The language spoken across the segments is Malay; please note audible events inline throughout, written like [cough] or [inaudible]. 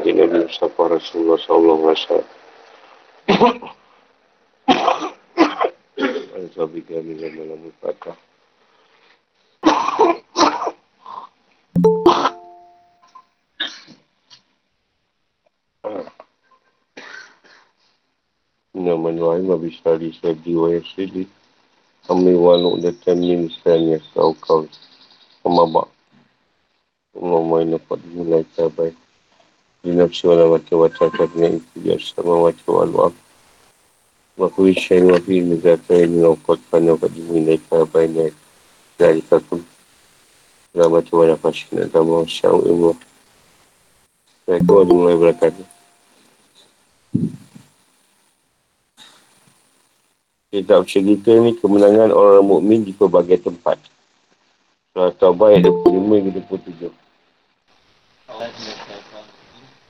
di Nabi Mustafa Rasulullah Sallallahu Alaihi Wasallam. Al-Zabi kami dan malam Al-Fatah. Nama Nuhaim Abi Sari Sadi wa Yasili Kami wa nu'datan min isani Asau kau Kemabak Allah main dapat dimulai cabai di nafsi wala mati wa ta'ata dengan itu biar sama mati wa lu'ab wa kuwi syain wa fi nizata ini wa qad kana wa cabai ni dari kakun wala mati wa nafasi nak sama sya'u ilmu Assalamualaikum warahmatullahi wabarakatuh Kitab cerita ni kemenangan orang mukmin di pelbagai tempat. Surah Taubah ayat 25 hingga 27.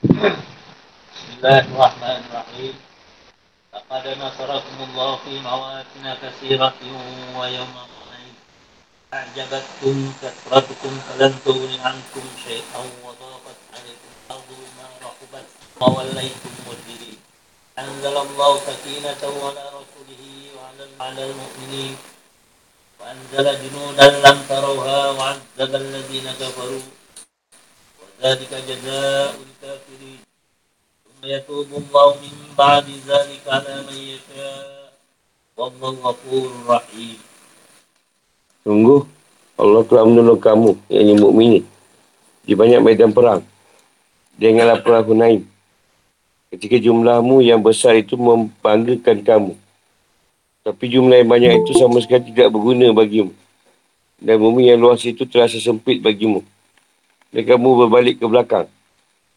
بسم الله الرحمن الرحيم لقد نصركم الله في مواطن كثيرة ويوم حنين أعجبتكم كثرتكم فلن تغن عنكم شيئا وضاقت عليكم الأرض بما رحبت ووليتم مدبرين أنزل الله سكينته على رسوله وعلى المؤمنين وأنزل جنودا لم تروها وعذب الذين كفروا وذلك جزاء الكافرين ثم يتوب الله من بعد ذلك على من يشاء والله غفور رحيم Sungguh Allah telah menolong kamu yang ini mukminin di banyak medan perang. Janganlah perang Hunain. Ketika jumlahmu yang besar itu membanggakan kamu. Tapi jumlah yang banyak itu sama sekali tidak berguna bagimu. Dan bumi yang luas itu terasa sempit bagimu. Dan kamu berbalik ke belakang.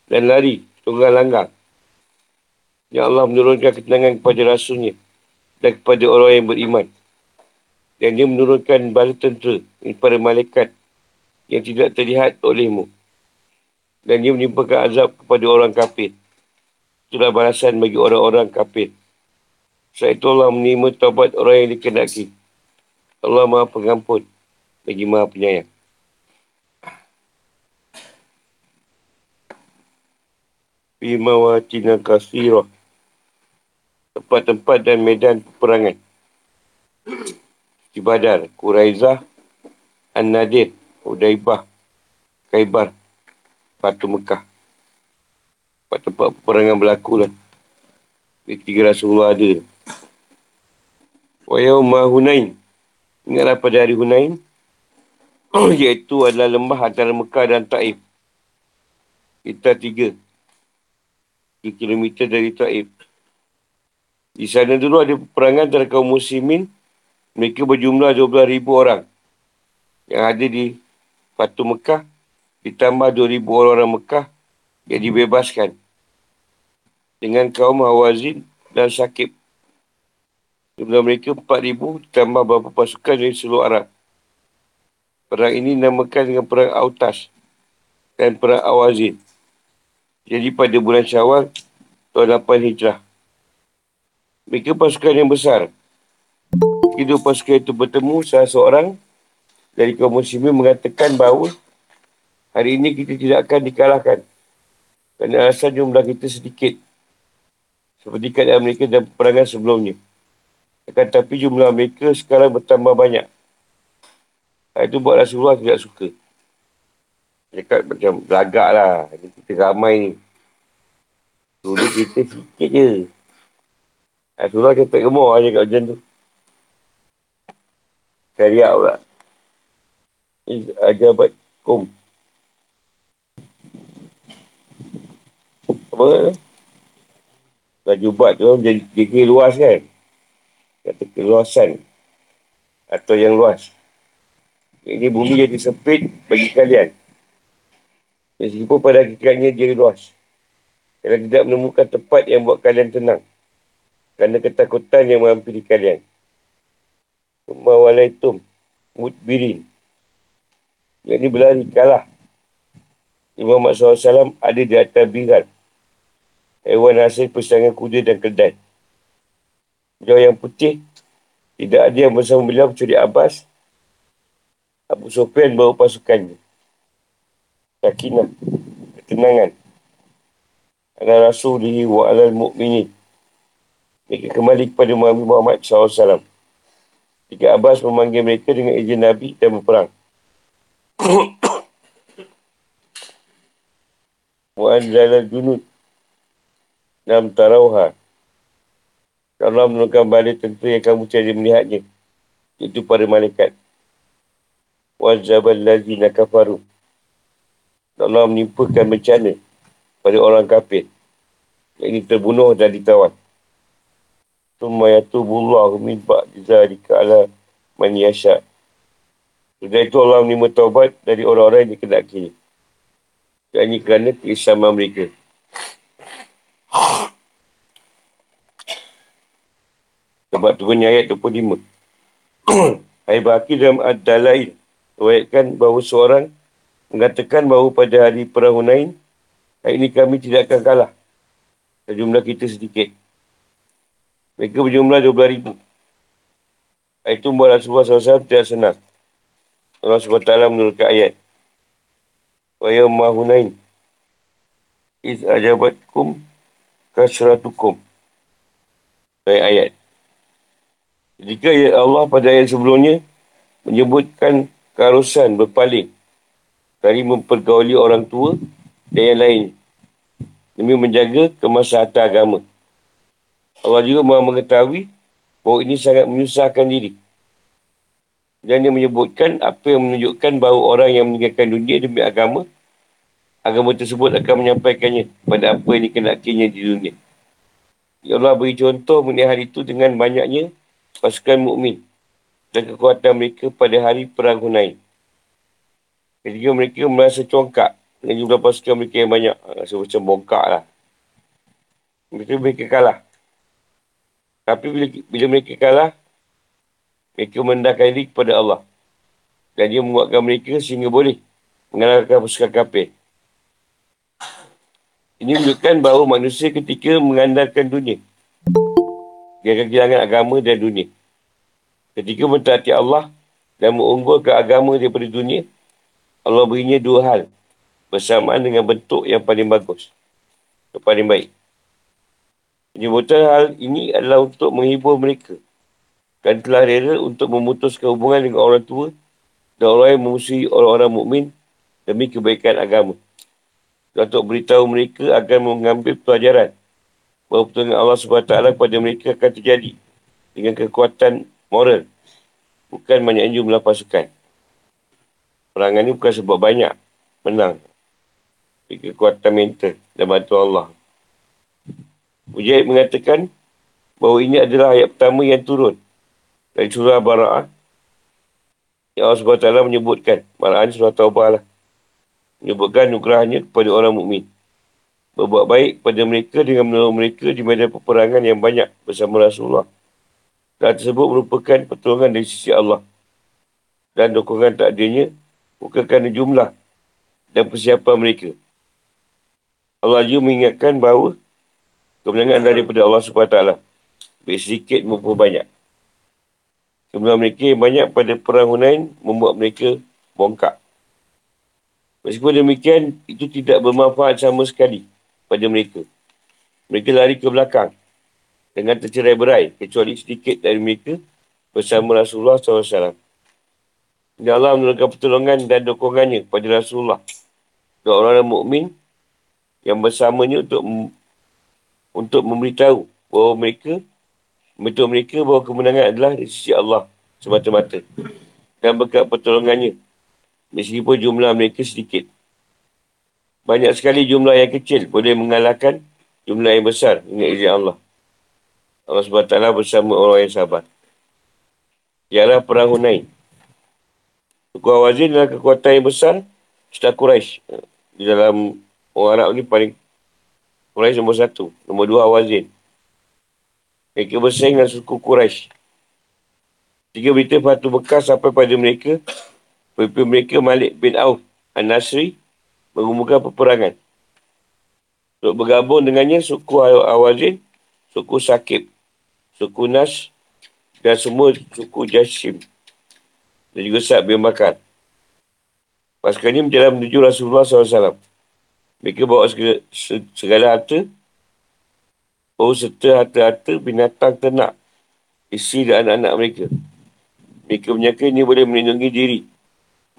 Dan lari, tunggal langgang. Ya Allah menurunkan ketenangan kepada Rasulnya. Dan kepada orang yang beriman. Dan dia menurunkan bala tentera kepada malaikat yang tidak terlihat olehmu. Dan dia menimpakan azab kepada orang kafir. Itulah balasan bagi orang-orang kafir. Setelah itu Allah menerima taubat orang yang dikenaki. Allah maha pengampun bagi maha penyayang. Bima watina kasirah. Tempat-tempat dan medan peperangan. Di Badar, Quraizah, An-Nadir, Udaibah, Kaibar, Batu Mekah. Tempat-tempat peperangan berlaku lah. Di tiga Rasulullah ada. Wa yawma Hunain. Ingatlah pada hari Hunain. [clears throat] iaitu adalah lembah antara Mekah dan Taif. Kita tiga. Tiga kilometer dari Taif. Di sana dulu ada peperangan antara kaum muslimin. Mereka berjumlah 12,000 orang. Yang ada di Batu Mekah. Ditambah 2,000 orang-orang Mekah yang dibebaskan. Dengan kaum Hawazin dan Syakib. Jumlah mereka 4,000 tambah beberapa pasukan dari seluruh Arab. Perang ini dinamakan dengan Perang Autas dan Perang Awazin. Jadi pada bulan Syawal tahun 8 Hijrah. Mereka pasukan yang besar. Kedua pasukan itu bertemu salah seorang dari kaum muslimin mengatakan bahawa hari ini kita tidak akan dikalahkan. Kerana alasan jumlah kita sedikit. Seperti keadaan mereka dalam peperangan sebelumnya. Akan tapi jumlah mereka sekarang bertambah banyak. Hal itu buat Rasulullah tidak suka. Cakap macam belagak lah. Kita ramai ni. Dulu kita sikit je. Rasulullah kata gemuk aja kat macam tu. Kariak pula. Ajabat kum. Apa? Lajubat tu jadi, jadi luas kan? kata keluasan atau yang luas. Ini bumi jadi sempit bagi kalian. Meskipun pada hakikatnya jadi luas. Kalian tidak menemukan tempat yang buat kalian tenang. Kerana ketakutan yang menghampiri kalian. Mawalaitum. Mudbirin. Yang ini berlari kalah. Imam Muhammad SAW ada di atas birat. Hewan hasil persidangan kuda dan kedai. Beliau yang putih. Tidak ada yang bersama beliau kecuali Abbas. Abu Sofyan bawa pasukannya. Sakinah. Ketenangan. ala rasulihi wa ala mu'minin. Mereka kembali kepada Nabi Muhammad SAW. Jika Abbas memanggil mereka dengan izin Nabi dan berperang. [coughs] Mu'adzal al-junud. Nam tarauha. Allah menurunkan balik tentu yang kamu cari melihatnya. Itu para malaikat. Wazabal lazina kafaru. Allah menimpakan bencana pada orang kafir. Ini terbunuh dan ditawan. Tumma yatubullahu min ba'di zalika ala man yasha. Sudah itu Allah menerima taubat dari orang-orang yang dikenakinya. Dan ini kerana keislaman mereka. Sebab turunnya ayat 25. Hai Baki dalam Ad-Dalain. Ruayatkan bahawa seorang mengatakan bahawa pada hari perang Hunain, hari ini kami tidak akan kalah. Jumlah kita sedikit. Mereka berjumlah 12 ribu. Itu membuat Rasulullah SAW tidak senang. Allah SWT menurutkan ayat. Wa yawma Hunain. Iz ajabatkum kasratukum. Ayat ayat. Jika ayat Allah pada ayat sebelumnya menyebutkan keharusan berpaling dari mempergauli orang tua dan yang lain demi menjaga kemaslahatan agama. Allah juga mahu mengetahui bahawa ini sangat menyusahkan diri. Dan dia menyebutkan apa yang menunjukkan bahawa orang yang meninggalkan dunia demi agama, agama tersebut akan menyampaikannya pada apa yang dikenakinya di dunia. Ya Allah beri contoh mengenai hari itu dengan banyaknya pasukan mukmin dan kekuatan mereka pada hari perang Hunain. Ketika mereka merasa congkak dengan jumlah pasukan mereka yang banyak, rasa macam bongkak lah. Mereka, mereka kalah. Tapi bila, bila mereka kalah, mereka mendahkan diri kepada Allah. Dan dia menguatkan mereka sehingga boleh mengalahkan pasukan kafir. Ini menunjukkan bahawa manusia ketika mengandalkan dunia dia akan kehilangan agama dan dunia. Ketika mentaati Allah dan mengunggulkan agama daripada dunia, Allah berinya dua hal bersamaan dengan bentuk yang paling bagus. Yang paling baik. Penyebutan hal ini adalah untuk menghibur mereka. Dan telah rela untuk memutuskan hubungan dengan orang tua dan orang yang memusuhi orang-orang mukmin demi kebaikan agama. Dan untuk beritahu mereka agar mengambil pelajaran bahawa pertolongan Allah SWT kepada mereka akan terjadi dengan kekuatan moral. Bukan banyak jumlah pasukan. Perangan ini bukan sebab banyak menang. Dengan kekuatan mental dan bantu Allah. Mujahid mengatakan bahawa ini adalah ayat pertama yang turun dari surah Bara'ah. Yang Allah SWT menyebutkan. Malahan surah Taubah lah. Menyebutkan nugerahnya kepada orang mukmin berbuat baik pada mereka dengan menolong mereka di medan peperangan yang banyak bersama Rasulullah. Dan tersebut merupakan pertolongan dari sisi Allah. Dan dukungan tak adanya bukan kerana jumlah dan persiapan mereka. Allah juga mengingatkan bahawa kemenangan daripada Allah SWT. Baik sedikit maupun banyak. Jumlah mereka yang banyak pada perang Hunain membuat mereka bongkak. Meskipun demikian, itu tidak bermanfaat sama sekali pada mereka. Mereka lari ke belakang dengan tercerai berai kecuali sedikit dari mereka bersama Rasulullah SAW. Dan Allah menurunkan pertolongan dan dukungannya kepada Rasulullah dan orang-orang mukmin yang bersamanya untuk untuk memberitahu bahawa mereka memberitahu mereka bahawa kemenangan adalah di sisi Allah semata-mata dan berkat pertolongannya meskipun jumlah mereka sedikit. Banyak sekali jumlah yang kecil boleh mengalahkan jumlah yang besar dengan izin Allah. Allah SWT bersama orang yang sabar. Ialah perang Hunain. Suku Awazin adalah kekuatan yang besar setelah Quraisy. Di dalam orang Arab ni paling Quraisy nombor satu. Nombor dua Awazin. Mereka bersaing dengan suku Quraisy. Tiga berita Fatu bekas sampai pada mereka. Pemimpin mereka Malik bin Auf An-Nasri mengumumkan peperangan. Untuk bergabung dengannya suku Awazin, suku Sakib, suku Nas dan semua suku Jashim dan juga Sa'ad bin Bakar. Pasukan ini berjalan menuju Rasulullah SAW. Mereka bawa segala, segala harta. Oh, serta harta-harta binatang ternak. Isi dan anak-anak mereka. Mereka menyangka ini boleh melindungi diri.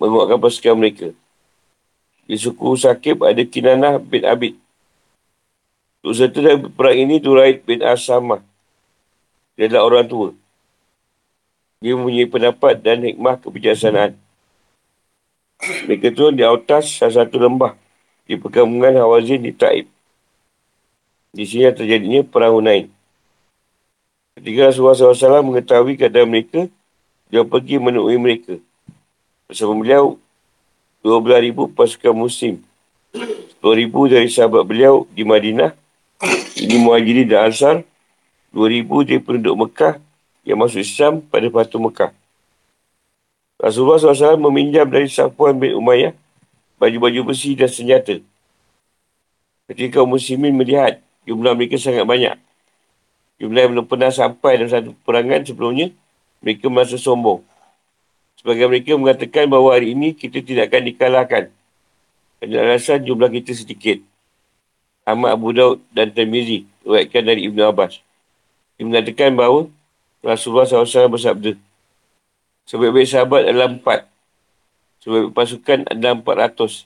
Menguatkan pasukan mereka. Di suku Sakib ada Kinanah bin Abid. Untuk serta dalam perang ini, Duraid bin Asamah. Dia adalah orang tua. Dia mempunyai pendapat dan hikmah kebijaksanaan. Mereka turun di atas salah satu lembah di perkampungan Hawazin di Taib. Di sini terjadinya perang Hunain. Ketika Rasulullah SAW mengetahui keadaan mereka, dia pergi menemui mereka. Bersama beliau, 12,000 pasukan muslim. 10,000 dari sahabat beliau di Madinah. Ini muhajirin dan ansar. 2,000 dari penduduk Mekah yang masuk Islam pada Batu Mekah. Rasulullah SAW meminjam dari Safwan bin Umayyah baju-baju besi dan senjata. Ketika muslimin melihat jumlah mereka sangat banyak. Jumlah yang belum pernah sampai dalam satu perangan sebelumnya, mereka merasa sombong. Sebagai mereka mengatakan bahawa hari ini kita tidak akan dikalahkan. Kerana alasan jumlah kita sedikit. Ahmad Abu Daud dan Tirmizi ruatkan dari Ibn Abbas. Dia mengatakan bahawa Rasulullah SAW bersabda, Sebaik-baik sahabat adalah empat. Sebab pasukan adalah 400.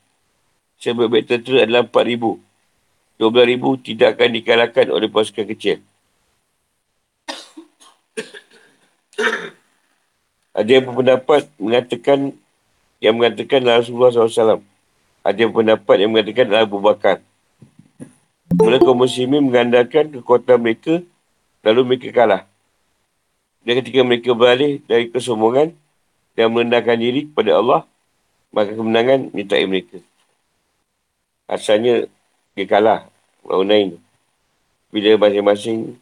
Sebab tentera adalah 4,000. 12,000 tidak akan dikalahkan oleh pasukan kecil. Ada yang berpendapat mengatakan yang mengatakan Rasulullah SAW. Ada yang berpendapat yang mengatakan Abu Bakar. Kaum muslimin mengandalkan kekuatan mereka lalu mereka kalah. Dan ketika mereka beralih dari kesombongan dan merendahkan diri kepada Allah, maka kemenangan menyertai mereka. Asalnya dia kalah lawan lain. Bila masing-masing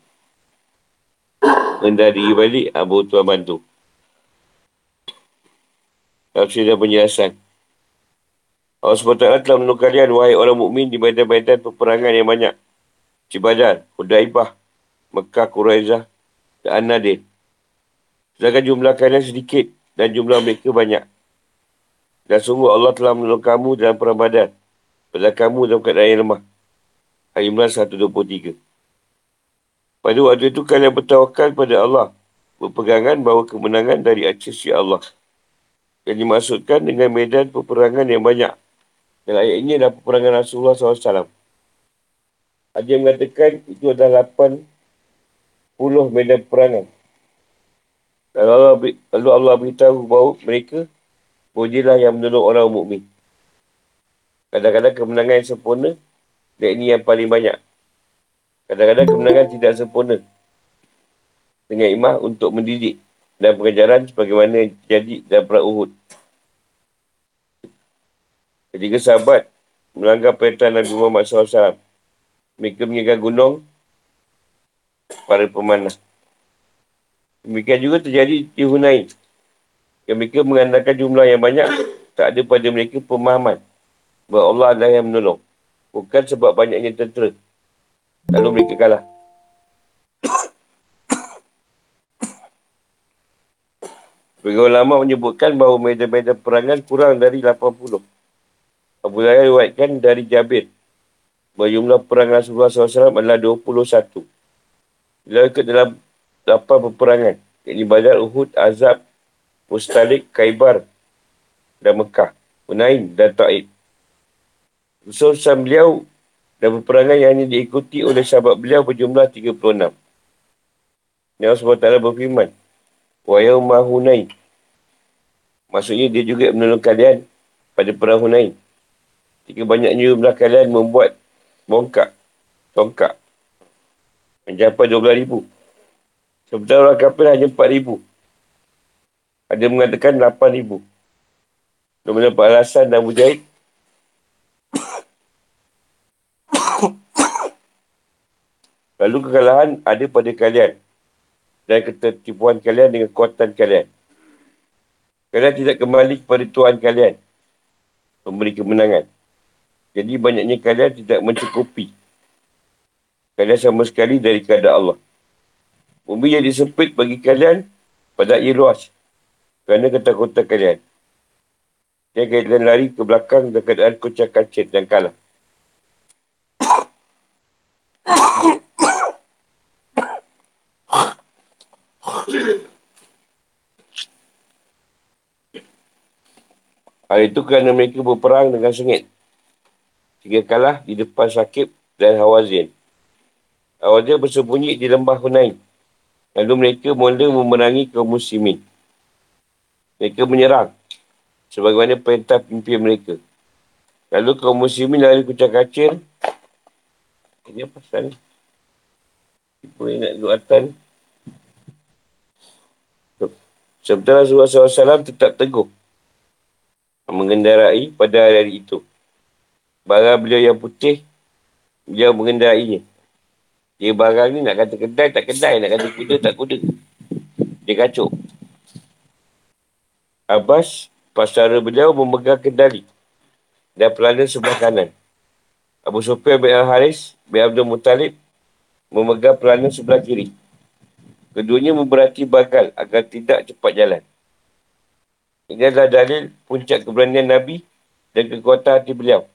rendah diri balik, Abu Tuan bantu. Kalau sudah penjelasan. Allah SWT telah menolong kalian, wahai orang mukmin di badan-badan peperangan yang banyak. Cibadar, Hudaibah, Mekah, Quraizah dan An-Nadir. Sedangkan jumlah kalian sedikit dan jumlah mereka banyak. Dan sungguh Allah telah menolong kamu dalam perang badan. Pada kamu dalam keadaan yang lemah. Ayat Imran 123. Pada waktu itu kalian bertawakal pada Allah. Berpegangan bahawa kemenangan dari acis Allah. Yang dimaksudkan dengan medan peperangan yang banyak. Dan ayat ini adalah peperangan Rasulullah SAW. Ada yang mengatakan itu adalah 80 medan peperangan. Lalu Allah, lalu Allah beritahu bahawa mereka Pujilah yang menolong orang mukmin. Kadang-kadang kemenangan yang sempurna, dan ini yang paling banyak. Kadang-kadang kemenangan tidak sempurna. Dengan imah untuk mendidik dan pengajaran sebagaimana terjadi dalam perang Uhud. Ketika sahabat melanggar perintah Nabi Muhammad SAW, mereka meninggalkan gunung para pemanah. Demikian juga terjadi di Hunain. Yang mereka mengandalkan jumlah yang banyak, tak ada pada mereka pemahaman bahawa Allah adalah yang menolong. Bukan sebab banyaknya tentera. Lalu mereka kalah. Bagi ulama menyebutkan bahawa medan-medan perangan kurang dari 80. Abu Dhabi riwayatkan dari Jabir bahawa jumlah perang Rasulullah SAW adalah 21. Bila ke dalam 8 peperangan, yakni Badar, Uhud, Azab, Mustalik, Kaibar dan Mekah, Unain dan Ta'id. Usul-usul beliau dan peperangan yang hanya diikuti oleh sahabat beliau berjumlah 36. Allah SWT berfirman, Wa yawma Hunain. Maksudnya dia juga menolong kalian pada perang Hunain. Jika banyaknya jumlah kalian membuat bongkak, tongkak, mencapai 12 ribu. Sementara orang kafir hanya 4 ribu. Ada mengatakan 8,000. Dia mendapat alasan dan mujahid. [coughs] Lalu kekalahan ada pada kalian. Dan ketertipuan kalian dengan kekuatan kalian. Kalian tidak kembali kepada Tuhan kalian. Memberi kemenangan. Jadi banyaknya kalian tidak mencukupi. Kalian sama sekali dari keadaan Allah. Bumi jadi sempit bagi kalian pada ia luas. Kerana kota-kota kalian. Dia kaitan lari ke belakang dan keadaan kocak kacit dan kalah. Hal itu kerana mereka berperang dengan sengit. Sehingga kalah di depan Sakib dan Hawazin. Hawazin bersembunyi di lembah Hunain Lalu mereka mula memerangi kaum muslimin. Mereka menyerang. Sebagaimana perintah pimpin mereka. Lalu kaum muslimin lari kucak kacir. Ini apa pasal ni? Ibu ingat duatan. Sementara Rasulullah SAW tetap teguh mengendarai pada hari itu. Barang beliau yang putih, beliau mengendarainya. Dia barang ni nak kata kedai, tak kedai. Nak kata kuda, tak kuda. Dia kacuk. Abbas, pasara beliau memegang kendali dan pelana sebelah kanan. Abu Sufyan bin Al-Haris bin Abdul Muttalib memegang pelana sebelah kiri. Keduanya memberati bakal agar tidak cepat jalan. Ini adalah dalil puncak keberanian Nabi dan kekuatan hati beliau.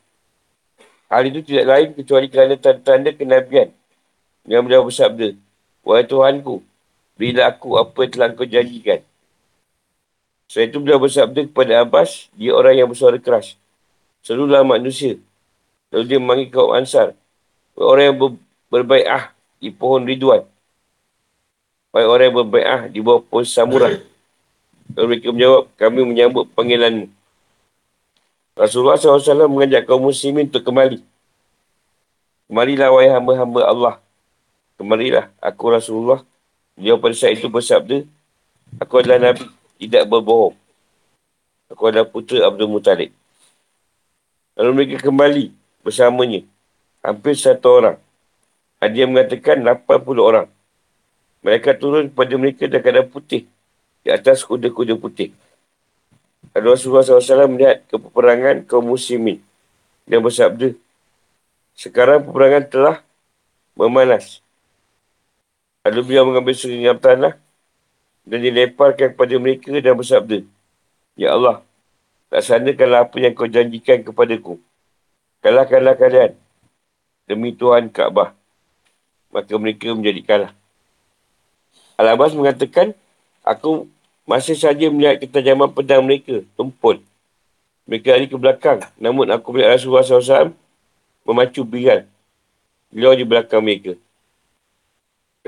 Hal itu tidak lain kecuali kerana tanda-tanda kenabian yang beliau bersabda, Wahai Tuhanku, bila aku apa yang telah kau janjikan. Setelah itu beliau bersabda kepada Abbas, dia orang yang bersuara keras. Seluruhlah manusia. Lalu dia memanggil kaum Ansar. Orang yang ber, berbaiah di pohon Ridwan. Wahai orang yang berbaiah di bawah pohon Samurai. Lalu mereka menjawab, kami menyambut panggilan Rasulullah SAW mengajak kaum muslimin untuk kembali. Kemarilah wahai hamba-hamba Allah. Kemarilah aku Rasulullah. Dia pada saat itu bersabda, aku adalah Nabi, tidak berbohong. Aku adalah putera Abdul Muttalib. Lalu mereka kembali bersamanya. Hampir satu orang. Yang mengatakan 80 orang. Mereka turun kepada mereka dan keadaan putih di atas kuda-kuda putih. Lalu Rasulullah SAW melihat ke peperangan kaum muslimin dan bersabda, sekarang peperangan telah memanas. Lalu beliau mengambil seringam tanah dan dileparkan kepada mereka dan bersabda, Ya Allah, laksanakanlah apa yang kau janjikan kepadaku. Kalahkanlah kalian demi Tuhan Kaabah. Maka mereka menjadi kalah. Al-Abbas mengatakan, aku masih saja melihat ketajaman pedang mereka, tumpul. Mereka lari ke belakang. Namun aku melihat Rasulullah SAW memacu biran. Beliau di belakang mereka.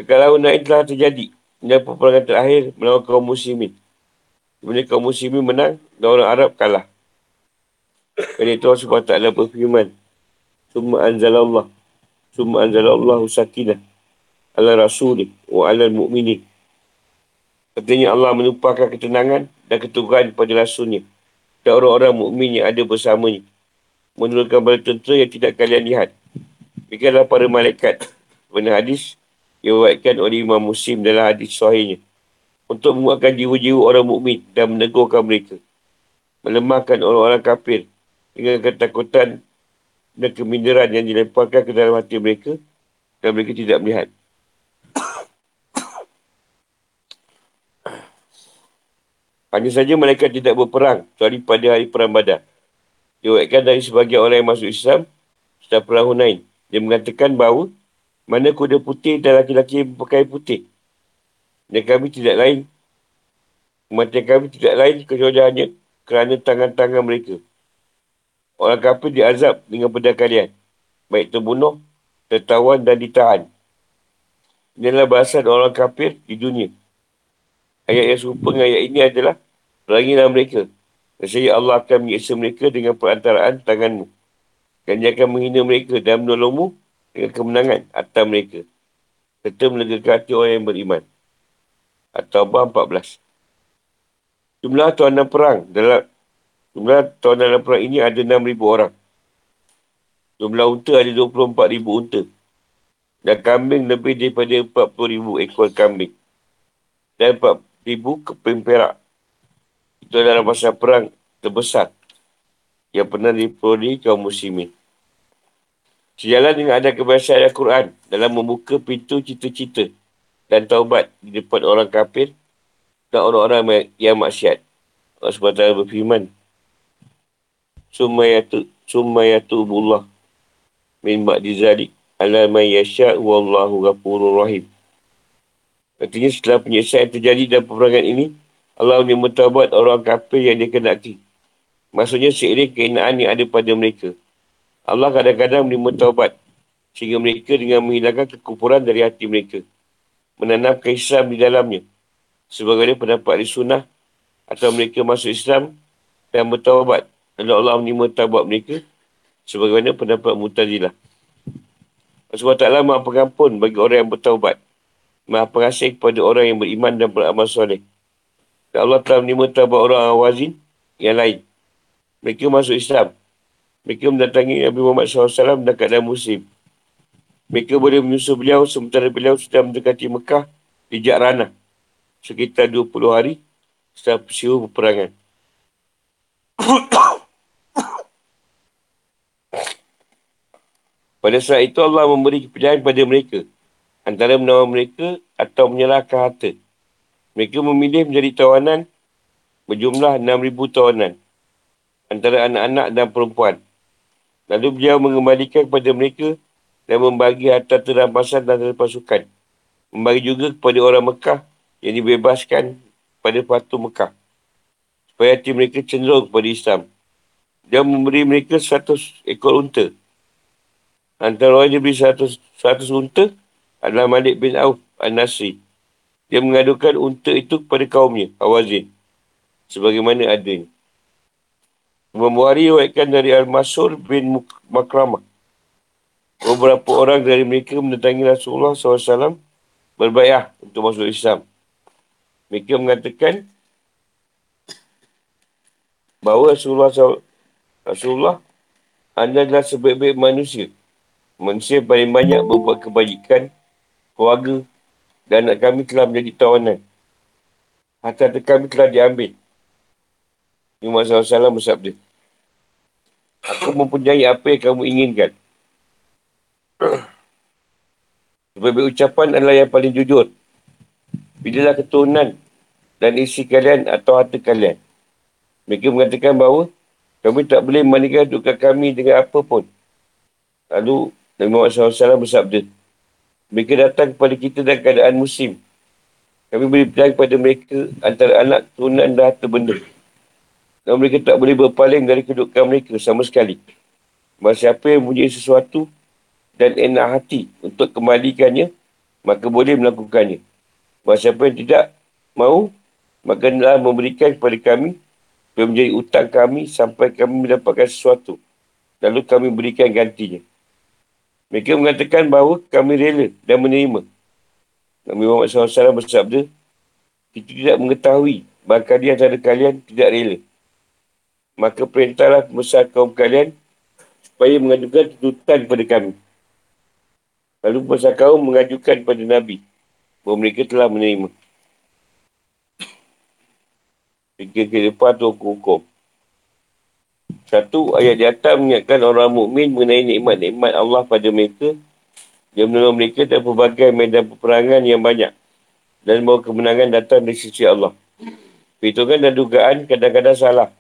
Kekalahan naik telah terjadi. Dan peperangan terakhir melawan kaum muslimin. Sebenarnya kaum muslimin menang dan orang Arab kalah. Kerana itu Allah SWT berfirman. Summa anzalallah. Summa anzalallahu sakinah. Ala rasulih wa ala mu'minin. Artinya Allah menumpahkan ketenangan dan keturunan pada rasulnya dan orang-orang mukmin yang ada bersamanya. Menurunkan bala tentera yang tidak kalian lihat. Begitulah para malaikat. Benar hadis diwakilkan oleh Imam Muslim dalam hadis sahihnya. Untuk menguatkan jiwa-jiwa orang mukmin dan menegurkan mereka. Melemahkan orang-orang kafir dengan ketakutan dan keminderan yang dilemparkan ke dalam hati mereka dan mereka tidak melihat. Hanya saja mereka tidak berperang kecuali pada hari perang badar. Diwakilkan dari sebagian orang yang masuk Islam setelah perang Hunain. Dia mengatakan bahawa mana kuda putih dan laki-laki berpakaian putih. Dan kami tidak lain. Kematian kami tidak lain kecuali hanya kerana tangan-tangan mereka. Orang kafir diazab dengan pedang kalian. Baik terbunuh, tertawan dan ditahan. Inilah bahasa orang kafir di dunia. Ayat yang serupa dengan ayat ini adalah Perangilah mereka. Saya Allah akan menyiksa mereka dengan perantaraan tanganmu. Dan dia akan menghina mereka dan menolongmu dengan kemenangan atas mereka. Serta melegakan hati orang yang beriman. At-Tawbah 14. Jumlah tuanan perang dalam jumlah tuanan perang ini ada 6,000 orang. Jumlah unta ada 24,000 unta. Dan kambing lebih daripada 40,000 ekor kambing. Dan 4,000 keping perak. Itu adalah masa perang terbesar yang pernah diperoleh kaum muslimin. Sejalan dengan ada kebiasaan Al-Quran dalam membuka pintu cita-cita dan taubat di depan orang kafir dan orang-orang yang maksiat. Allah SWT berfirman, Sumayatu, Sumayatubullah min ba'di zalik ala man wallahu ghafurur rahim. Artinya setelah penyiasat yang terjadi dalam peperangan ini, Allah menyebut taubat orang kafir yang dia kenaki. Maksudnya seiring keinaan yang ada pada mereka. Allah kadang-kadang menerima taubat sehingga mereka dengan menghilangkan kekufuran dari hati mereka. Menanam Islam di dalamnya. Sebagai pendapat di sunnah atau mereka masuk Islam dan bertaubat. Lalu Allah menerima taubat mereka sebagaimana pendapat Mutazilah. Allah Ta'ala maha pengampun bagi orang yang bertaubat. Maha pengasih kepada orang yang beriman dan beramal soleh. Dan Allah telah menerima taubat orang awazin yang lain. Mereka masuk Islam. Mereka mendatangi Nabi Muhammad SAW dan keadaan musim. Mereka boleh menyusul beliau sementara beliau sudah mendekati Mekah di Jakrana. Sekitar 20 hari setelah peristiwa peperangan. Pada saat itu Allah memberi pilihan kepada mereka antara menawan mereka atau menyerahkan harta. Mereka memilih menjadi tawanan berjumlah 6,000 tawanan antara anak-anak dan perempuan. Lalu beliau mengembalikan kepada mereka dan membagi harta terampasan dan pasukan. Membagi juga kepada orang Mekah yang dibebaskan pada Fatu Mekah. Supaya hati mereka cenderung kepada Islam. Dia memberi mereka 100 ekor unta. Antara orang yang beri 100, 100 unta adalah Malik bin Auf Al-Nasri. Dia mengadukan unta itu kepada kaumnya, Awazin. Sebagaimana adanya. Imam Buhari riwayatkan dari Al-Masur bin Makramah. Beberapa orang dari mereka mendatangi Rasulullah SAW berbayah untuk masuk Islam. Mereka mengatakan bahawa Rasulullah SAW, Rasulullah anda adalah sebaik-baik manusia. Manusia paling banyak membuat kebajikan, keluarga dan anak kami telah menjadi tawanan. Harta kami telah diambil. Imam SAW bersabda. Aku mempunyai apa yang kamu inginkan. Sebagai ucapan adalah yang paling jujur. Bilalah keturunan dan isi kalian atau harta kalian. Mereka mengatakan bahawa kami tak boleh memandikan duka kami dengan apa pun. Lalu Nabi Muhammad SAW bersabda. Mereka datang kepada kita dalam keadaan musim. Kami beri pilihan kepada mereka antara anak, turunan dan harta benda. Dan mereka tak boleh berpaling dari kedudukan mereka sama sekali. Masa siapa yang mempunyai sesuatu dan enak hati untuk kembalikannya, maka boleh melakukannya. Masa siapa yang tidak mau, maka adalah memberikan kepada kami yang menjadi utang kami sampai kami mendapatkan sesuatu. Lalu kami berikan gantinya. Mereka mengatakan bahawa kami rela dan menerima. Nabi Muhammad SAW bersabda, kita tidak mengetahui bahawa di antara kalian tidak rela maka perintahlah pembesar kaum kalian supaya mengajukan tuntutan kepada kami. Lalu pembesar kaum mengajukan kepada Nabi bahawa mereka telah menerima. Fikir ke depan tu hukum-hukum. Satu, ayat di atas mengingatkan orang mukmin mengenai nikmat-nikmat Allah pada mereka. Dia menolong mereka dan pelbagai medan peperangan yang banyak. Dan bahawa kemenangan datang dari sisi Allah. Perhitungan dan dugaan kadang-kadang salah.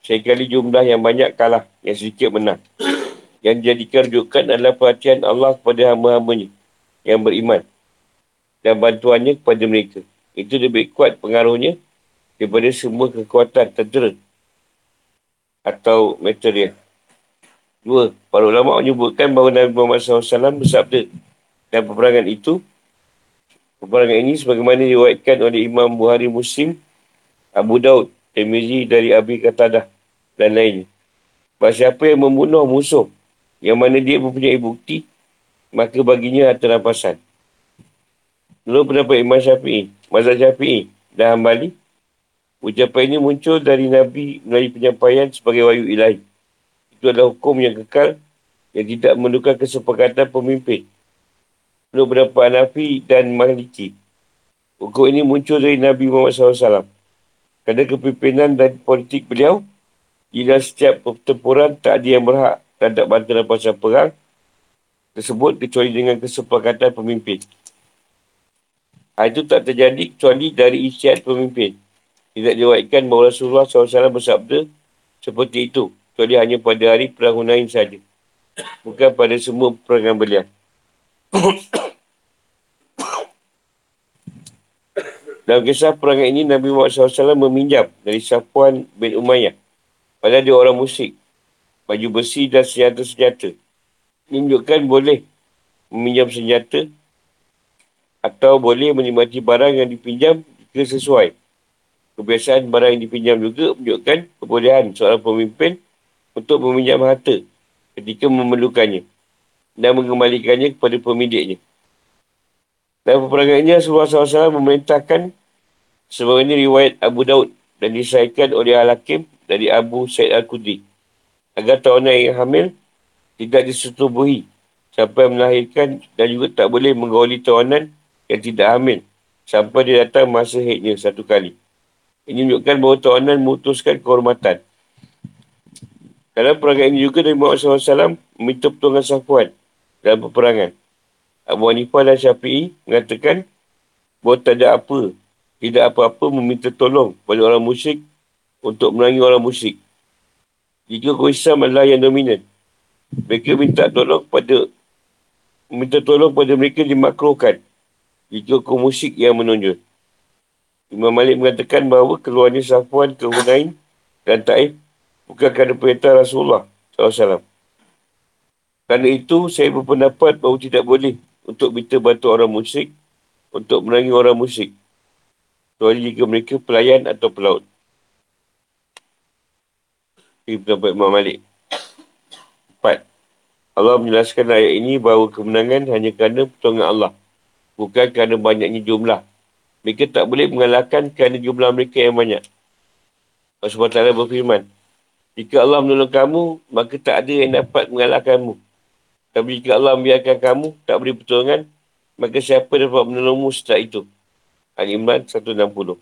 Sekali jumlah yang banyak kalah, yang sedikit menang. Yang dijadikan rujukan adalah perhatian Allah kepada hamba-hambanya yang beriman. Dan bantuannya kepada mereka. Itu lebih kuat pengaruhnya daripada semua kekuatan tentera atau material. Dua, para ulama menyebutkan bahawa Nabi Muhammad SAW bersabda dan peperangan itu, peperangan ini sebagaimana diwaitkan oleh Imam Buhari Muslim, Abu Daud, Tirmizi dari Abi Katadah dan lainnya. Bahawa siapa yang membunuh musuh yang mana dia mempunyai bukti, maka baginya harta rampasan. Lalu pendapat Imam Syafi'i, Mazhab Syafi'i dan Hambali, ucapan ini muncul dari Nabi melalui penyampaian sebagai wayu ilahi. Itu adalah hukum yang kekal yang tidak menukar kesepakatan pemimpin. Lalu pendapat Hanafi dan Maliki. Hukum ini muncul dari Nabi Muhammad SAW. Kerana kepimpinan dan politik beliau, jika setiap pertempuran tak ada yang berhak terhadap bantuan pasal perang tersebut kecuali dengan kesepakatan pemimpin. Hal itu tak terjadi kecuali dari isiat pemimpin. Tidak diwakilkan bahawa Rasulullah SAW bersabda seperti itu. Kecuali hanya pada hari perang Hunain saja. Bukan pada semua perangan beliau. [coughs] Dalam kisah perang ini, Nabi Muhammad SAW meminjam dari Safwan bin Umayyah Padahal dia orang musyrik. Baju besi dan senjata-senjata. Menunjukkan boleh meminjam senjata atau boleh menikmati barang yang dipinjam jika sesuai. Kebiasaan barang yang dipinjam juga menunjukkan kebolehan seorang pemimpin untuk meminjam harta ketika memerlukannya dan mengembalikannya kepada pemiliknya. Dan peperangan ini Rasulullah SAW memerintahkan sebab ini riwayat Abu Daud dan disahkan oleh Al-Hakim dari Abu Said Al-Qudri agar tawanan yang hamil tidak disetubuhi sampai melahirkan dan juga tak boleh menggauli tawanan yang tidak hamil sampai dia datang masa haidnya satu kali. Ini menunjukkan bahawa tawanan memutuskan kehormatan. Dalam perangai ini juga dari Muhammad SAW meminta pertolongan Safwan dalam peperangan. Abu Hanifah dan Syafi'i mengatakan bahawa tak ada apa, tidak apa-apa meminta tolong pada orang musyrik untuk merangi orang musyrik. Jika kau Islam adalah yang dominan, mereka minta tolong pada minta tolong pada mereka dimakruhkan jika kaum musyrik yang menonjol. Imam Malik mengatakan bahawa keluarnya Safwan ke Hunain dan Taif bukan kerana perintah Rasulullah SAW. Kerana itu, saya berpendapat bahawa tidak boleh untuk minta bantu orang musyrik untuk merangi orang musyrik. Kecuali jika mereka pelayan atau pelaut. Ini pendapat Imam Malik. Empat. Allah menjelaskan ayat ini bahawa kemenangan hanya kerana pertolongan Allah bukan kerana banyaknya jumlah. Mereka tak boleh mengalahkan kerana jumlah mereka yang banyak. Allah SWT berfirman, Jika Allah menolong kamu, maka tak ada yang dapat mengalahkanmu. Tapi jika Allah membiarkan kamu, tak beri pertolongan, maka siapa dapat menolongmu setelah itu? Al-Imran 160.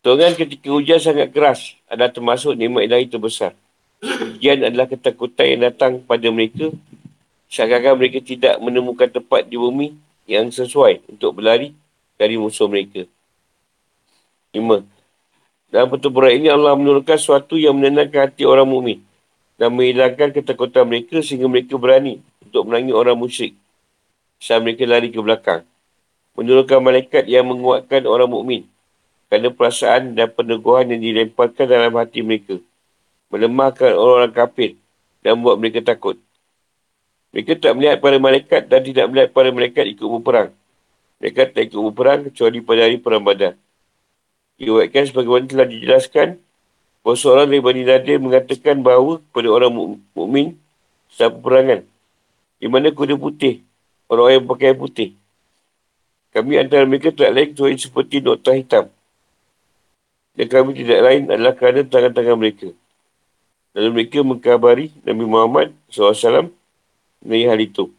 Pertolongan ketika hujan sangat keras adalah termasuk nikmat ilahi terbesar. Ujian adalah ketakutan yang datang pada mereka seakan-akan mereka tidak menemukan tempat di bumi yang sesuai untuk berlari dari musuh mereka. Lima. Dalam pertempuran ini Allah menurunkan sesuatu yang menenangkan hati orang mukmin dan menghilangkan ketakutan mereka sehingga mereka berani untuk menangi orang musyrik saat mereka lari ke belakang. Menurunkan malaikat yang menguatkan orang mukmin kerana perasaan dan peneguhan yang dilemparkan dalam hati mereka. Melemahkan orang-orang kafir dan membuat mereka takut. Mereka tak melihat para malaikat dan tidak melihat para malaikat ikut berperang. Mereka tak ikut berperang kecuali pada hari perang badan. Diwakilkan sebagaimana telah dijelaskan bahawa seorang dari Bani Nadir mengatakan bahawa kepada orang mukmin saat peperangan. Di mana kuda putih. Orang yang pakai putih. Kami antara mereka tak lain kecuali seperti notah hitam. Dan kami tidak lain adalah kerana tangan-tangan mereka. Lalu mereka mengkabari Nabi Muhammad SAW dari hal itu.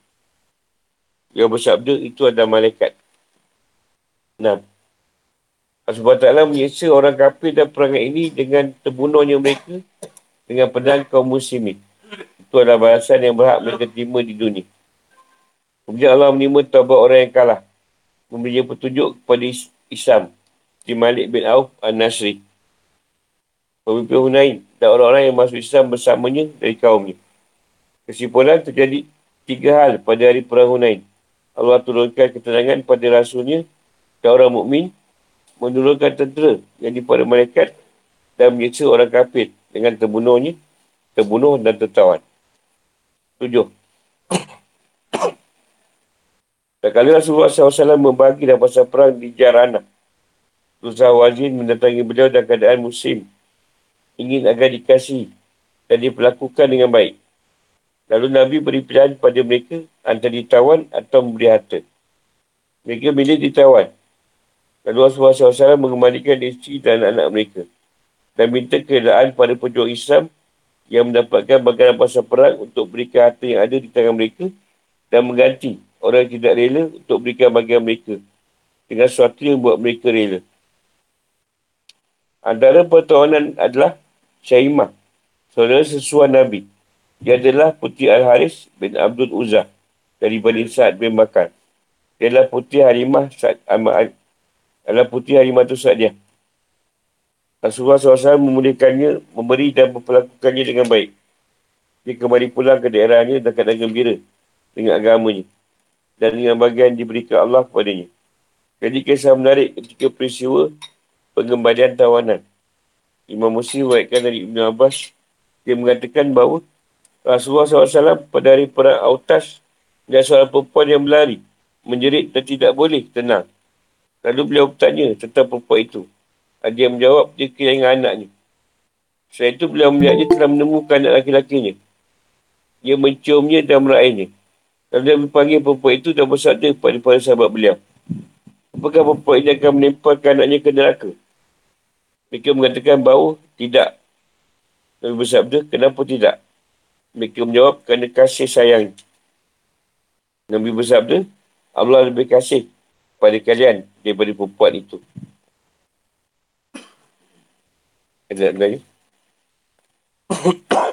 Yang bersabda itu adalah malaikat. Enam. Allah SWT menyeksa orang kafir dan perangai ini dengan terbunuhnya mereka dengan pedang kaum muslimin. Itu adalah balasan yang berhak mereka terima di dunia. Kemudian Allah menerima taubat orang yang kalah. Memberinya petunjuk kepada Islam. Di Malik bin Auf Al-Nasri. Pemimpin Hunain dan orang-orang yang masuk Islam bersamanya dari kaumnya. Kesimpulan terjadi tiga hal pada hari perang Hunain. Allah turunkan ketenangan pada rasulnya dan orang mukmin menurunkan tentera yang dipada malaikat dan menyiksa orang kafir dengan terbunuhnya, terbunuh dan tertawan. Tujuh. Tak kali Rasulullah SAW membagi dalam pasal perang di Jarana. Rusah Wazin mendatangi beliau dalam keadaan musim. Ingin agar dikasih dan diperlakukan dengan baik. Lalu Nabi beri pilihan kepada mereka antara ditawan atau memberi harta. Mereka milih ditawan. Lalu Rasulullah SAW mengembalikan isteri dan anak-anak mereka. Dan minta keadaan pada pejuang Islam yang mendapatkan bagian pasal perang untuk berikan harta yang ada di tangan mereka dan mengganti orang yang tidak rela untuk berikan bagian mereka dengan sesuatu yang buat mereka rela. Antara pertawanan adalah Syaimah, saudara sesuai Nabi. Dia adalah putri Al-Haris bin Abdul Uzzah dari Bani Sa'ad bin Bakar. Dia adalah putri Harimah Sa'ad adalah putri Harimah tu Sa'ad dia. Rasulullah SAW memulihkannya, memberi dan memperlakukannya dengan baik. Dia kembali pulang ke daerahnya dan keadaan gembira dengan agamanya. Dan dengan bagian diberikan Allah kepadanya. Jadi kisah menarik ketika peristiwa pengembalian tawanan. Imam Muslim buatkan dari Ibn Abbas. Dia mengatakan bahawa Rasulullah SAW pada hari perang Autas dan seorang perempuan yang berlari. Menjerit dan tidak boleh tenang. Lalu beliau bertanya tentang perempuan itu. Dia menjawab dia kehilangan anaknya. Setelah itu beliau melihatnya telah menemukan anak laki-lakinya. Dia menciumnya dan meraihnya. Lalu dia berpanggil perempuan itu dan bersabda kepada para sahabat beliau. Apakah perempuan ini akan menempelkan anaknya ke neraka? Mereka mengatakan bahawa tidak. Nabi bersabda, kenapa tidak? Mereka menjawab, kerana kasih sayang. Nabi bersabda, Allah lebih kasih pada kalian daripada perempuan itu. Ada lagi? [coughs]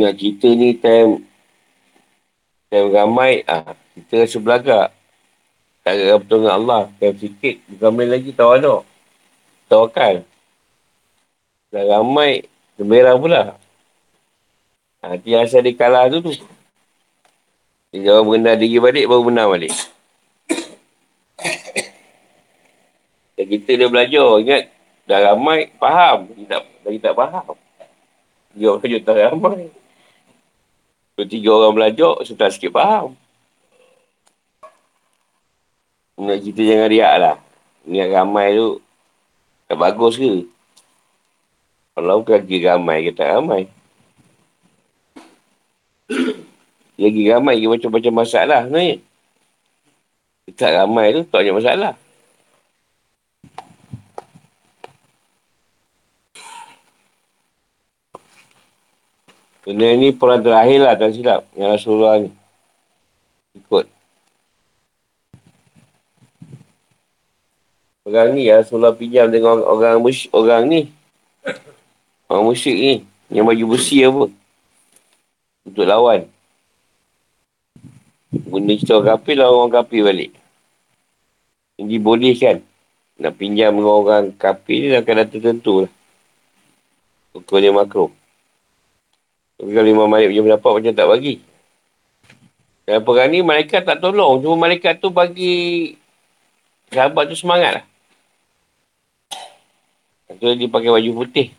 Nak kita ni time time ramai ah kita rasa belagak. Tak ada betul dengan Allah. Time sikit ramai lagi tawaduk. Tawakal. Dah ramai gemerang pula. Nanti ha, asal dia kalah tu tu. Dia jawab mengenal diri balik baru menang balik. Dan kita dia belajar. Ingat dah ramai faham. Dia tak, dia tak faham. Dia orang tak ramai. Kalau tiga orang belajar, sudah sikit faham. Nak kita jangan riak lah. Niat ramai tu, tak bagus ke? Kalau bukan lagi ramai ke tak ramai. lagi ramai ke macam-macam masalah sebenarnya. Tak ramai tu, tak ada masalah. Benda ni perang terakhir lah tak silap. Yang Rasulullah ni. Ikut. Orang ni ya Rasulullah pinjam dengan orang, orang, orang ni. Orang musyrik ni. Yang baju besi apa. Untuk lawan. Benda cerita orang kapil lah orang kapil balik. Jadi boleh kan. Nak pinjam dengan orang kapil ni dalam keadaan tertentu lah. Dia makro. Tapi kalau Imam Malik punya pendapat macam tak bagi. Dalam perang ni malaikat tak tolong. Cuma malaikat tu bagi sahabat tu semangat lah. Itu dia pakai baju putih.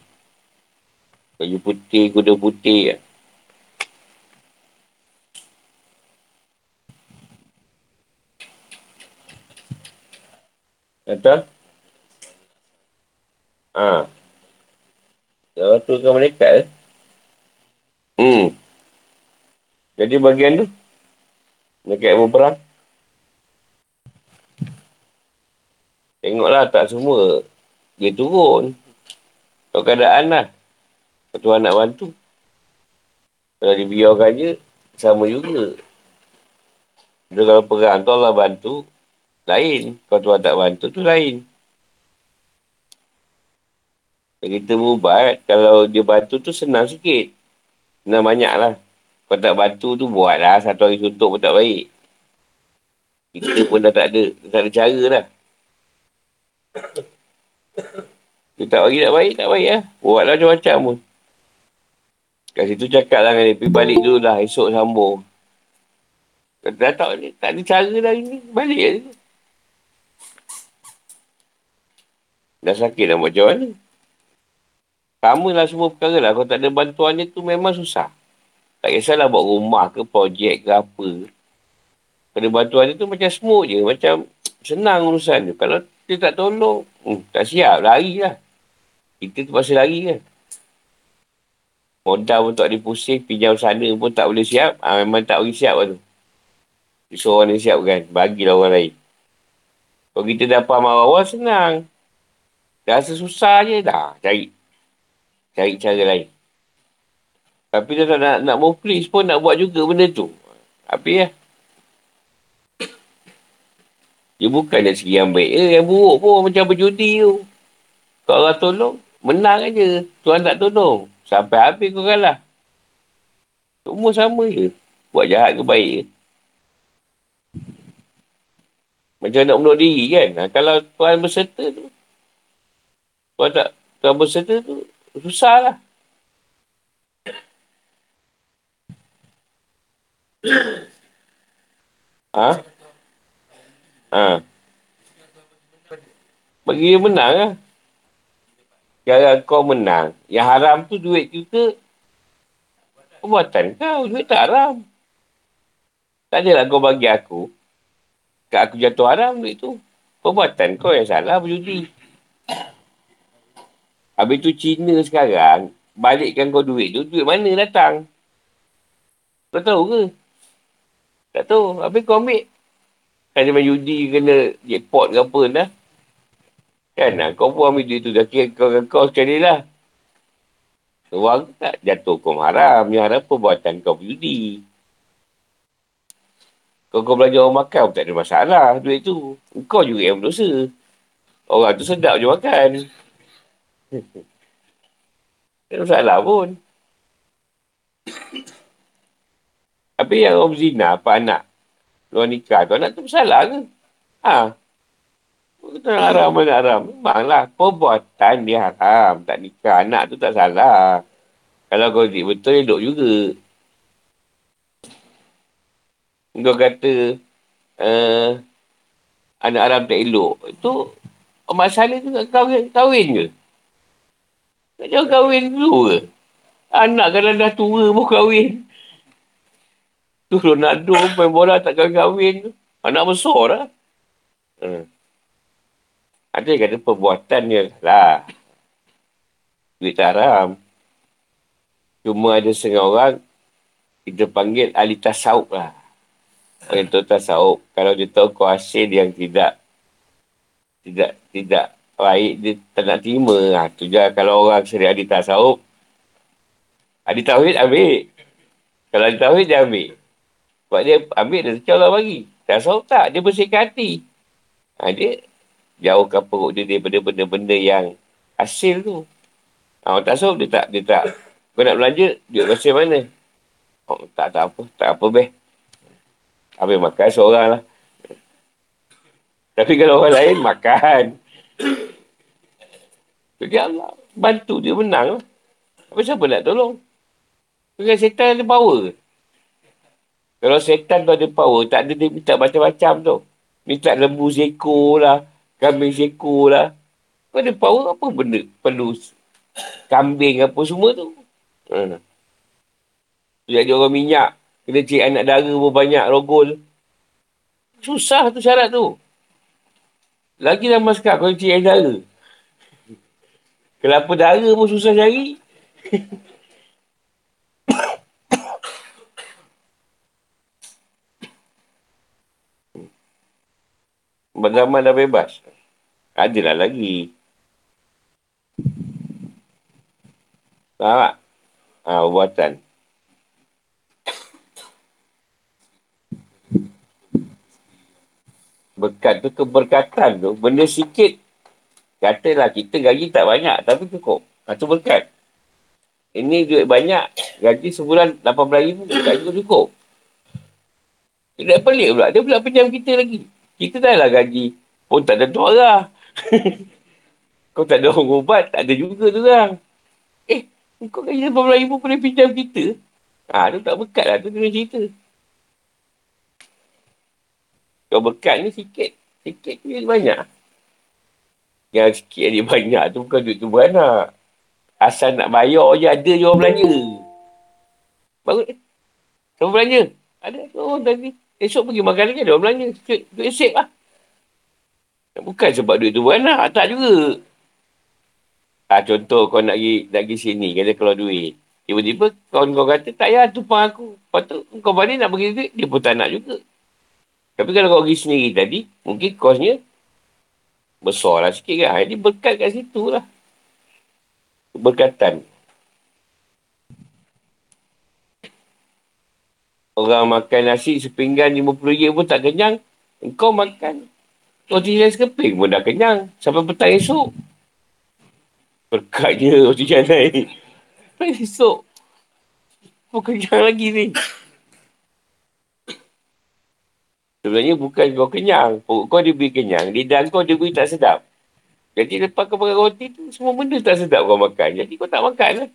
Baju putih, kuda putih. Kata? Ha. Kalau tu kan malaikat eh? Hmm. Jadi bagian tu. Dekat ilmu perang. Tengoklah tak semua. Dia turun. Kalau keadaan lah. Tuhan nak bantu. Kalau dibiarkan je. Sama juga. Jadi kalau perang tu Allah bantu. Lain. Kalau Tuhan tak bantu tu lain. Kita berubat. Kalau dia bantu tu senang sikit. Kena banyak lah. Kau tak bantu tu buat lah. Satu hari suntuk pun tak baik. Kita pun dah tak ada. Tak ada cara lah. Dia tak bagi tak baik, tak baik lah. Buat lah macam-macam pun. Kat situ cakap lah dengan dia. Pergi balik dulu lah. Esok sambung. Dah tak, tak ada cara dah ni. Balik lah. Dah sakit dah macam mana. Sama lah semua perkara lah. Kalau tak ada bantuan dia tu memang susah. Tak kisahlah buat rumah ke projek ke apa. Kalau bantuan dia tu macam smooth je. Macam senang urusan tu. Kalau dia tak tolong, hmm, tak siap. Lari lah. Kita tu pasal lari kan. Modal pun tak dipusing. Pinjam sana pun tak boleh siap. Ha, memang tak boleh siap lah tu. Seorang yang siap kan. Bagilah orang lain. Kalau kita dapat awal-awal senang. Rasa susah je dah. Cari cari cara lain. Tapi dia tak nak, nak muflis pun nak buat juga benda tu. Tapi ya. Dia bukan dari segi yang baik. Eh, yang buruk pun macam berjudi tu. Kalau orang tolong, menang aja. Tuan tak tolong. Sampai habis kau kalah. Semua sama je. Buat jahat ke baik ke. Macam nak bunuh diri kan. Ha, kalau Tuhan berserta tu. Tuhan tak Tuhan berserta tu. Susah lah. Ha? Ha. Bagi dia menang lah. Kalau kau menang. Yang haram tu duit kita. Perbuatan kau. Duit tak haram. Tak adalah kau bagi aku. Kat aku jatuh haram duit tu. Perbuatan kau yang salah berjudi. Habis tu Cina sekarang, balikkan kau duit tu, duit mana datang? Kau tahu ke? Tak tahu. Habis kau ambil. Kan dia judi kena jackpot ke apa dah. Kan lah, kau pun ambil duit tu. Dah kira kau, kau sekali lah. Orang tak jatuh kau haram. Yang haram perbuatan kau berjudi. Kalau kau belajar orang makan tak ada masalah duit tu. Kau juga yang berdosa. Orang tu sedap je makan. [laughs] tak ada masalah pun. Tapi yang orang zina, apa anak luar nikah tu, anak tu bersalah ke? Ha? Kita haram, mana haram. Memanglah, perbuatan dia haram. Tak nikah, anak tu tak salah. Kalau kau betul, elok juga. Kau kata uh, anak Arab tak elok. Itu masalah tu nak kahwin, kahwin ke? Tak jauh kahwin dulu ke? Anak kalau dah tua pun kahwin. Tu Ronaldo main bola tak kahwin. Anak besar lah. Hmm. Ada yang kata perbuatan dia lah. Duit tak haram. Cuma ada setengah orang kita panggil ahli tasawuf lah. Orang tu tasawuf. Kalau dia tahu kau hasil yang tidak tidak tidak baik, dia tak nak terima. Ha, tu je kalau orang seri adik tasawuf. Adik tauhid ambil. Kalau adik tauhid dia ambil. Sebab dia ambil dia cakap Allah bagi. Tasawuf tak. Dia bersihkan hati. Ha, dia jauhkan perut dia daripada benda-benda yang hasil tu. Ha, orang tasawuf dia tak. Dia tak. Kau nak belanja, duit hasil mana? Oh, tak, tak apa. Tak apa, beh. Habis makan seorang lah. Tapi kalau orang lain, makan. Jadi Allah bantu dia menang lah. Tapi siapa nak tolong? Bukan setan ada power. Kalau setan tu ada power, tak ada dia minta macam-macam tu. Minta lembu seko lah, kambing seko lah. Kau ada power apa benda perlu kambing apa semua tu. Hmm. Jadi orang minyak, Kena cik anak dara pun banyak rogol. Susah tu syarat tu. Lagi dalam maskap kalau cik anak dara. Kelapa dara pun susah cari. Zaman dah bebas. Adalah lagi. Faham tak? Ha, buatan. berkat tu keberkatan tu benda sikit katalah kita gaji tak banyak tapi cukup. Itu berkat. Ini duit banyak gaji sebulan 18 ribu gaji tu cukup. Tidak pelik pula. Dia pula pinjam kita lagi. Kita dah lah gaji. Pun tak ada tuara [laughs] kau tak ada orang ubat tak ada juga tu orang eh kau gaji 18 ribu boleh pinjam kita? Ah, ha, tu tak berkat lah. Tu kena cerita. Kau berkat ni sikit. Sikit ni banyak. Yang sikit ni banyak tu bukan duit tu beranak. Asal nak bayar je ada je orang belanja. Baru Siapa belanja? Ada tu tadi. Esok pergi makan lagi ada orang belanja. Duit, duit lah. Bukan sebab duit tu beranak. Tak juga. Ha, contoh kau nak pergi, nak pergi sini. Kata keluar duit. Tiba-tiba kawan kau kata tak payah tumpang aku. Lepas tu kau balik nak pergi duit. Dia pun tak nak juga. Tapi kalau kau pergi sendiri tadi, mungkin kosnya besar lah sikit kan. Jadi berkat kat situ lah. Berkatan. Orang makan nasi sepinggan RM50 pun tak kenyang. Kau makan roti canai sekeping pun dah kenyang. Sampai petang esok. Berkatnya roti canai. Sampai [laughs] esok. Pun kenyang lagi ni. Sebenarnya bukan kau kenyang. Perut kau dia beri kenyang. Lidah kau dia beri tak sedap. Jadi lepas kau makan roti tu, semua benda tak sedap kau makan. Jadi kau tak makan lah.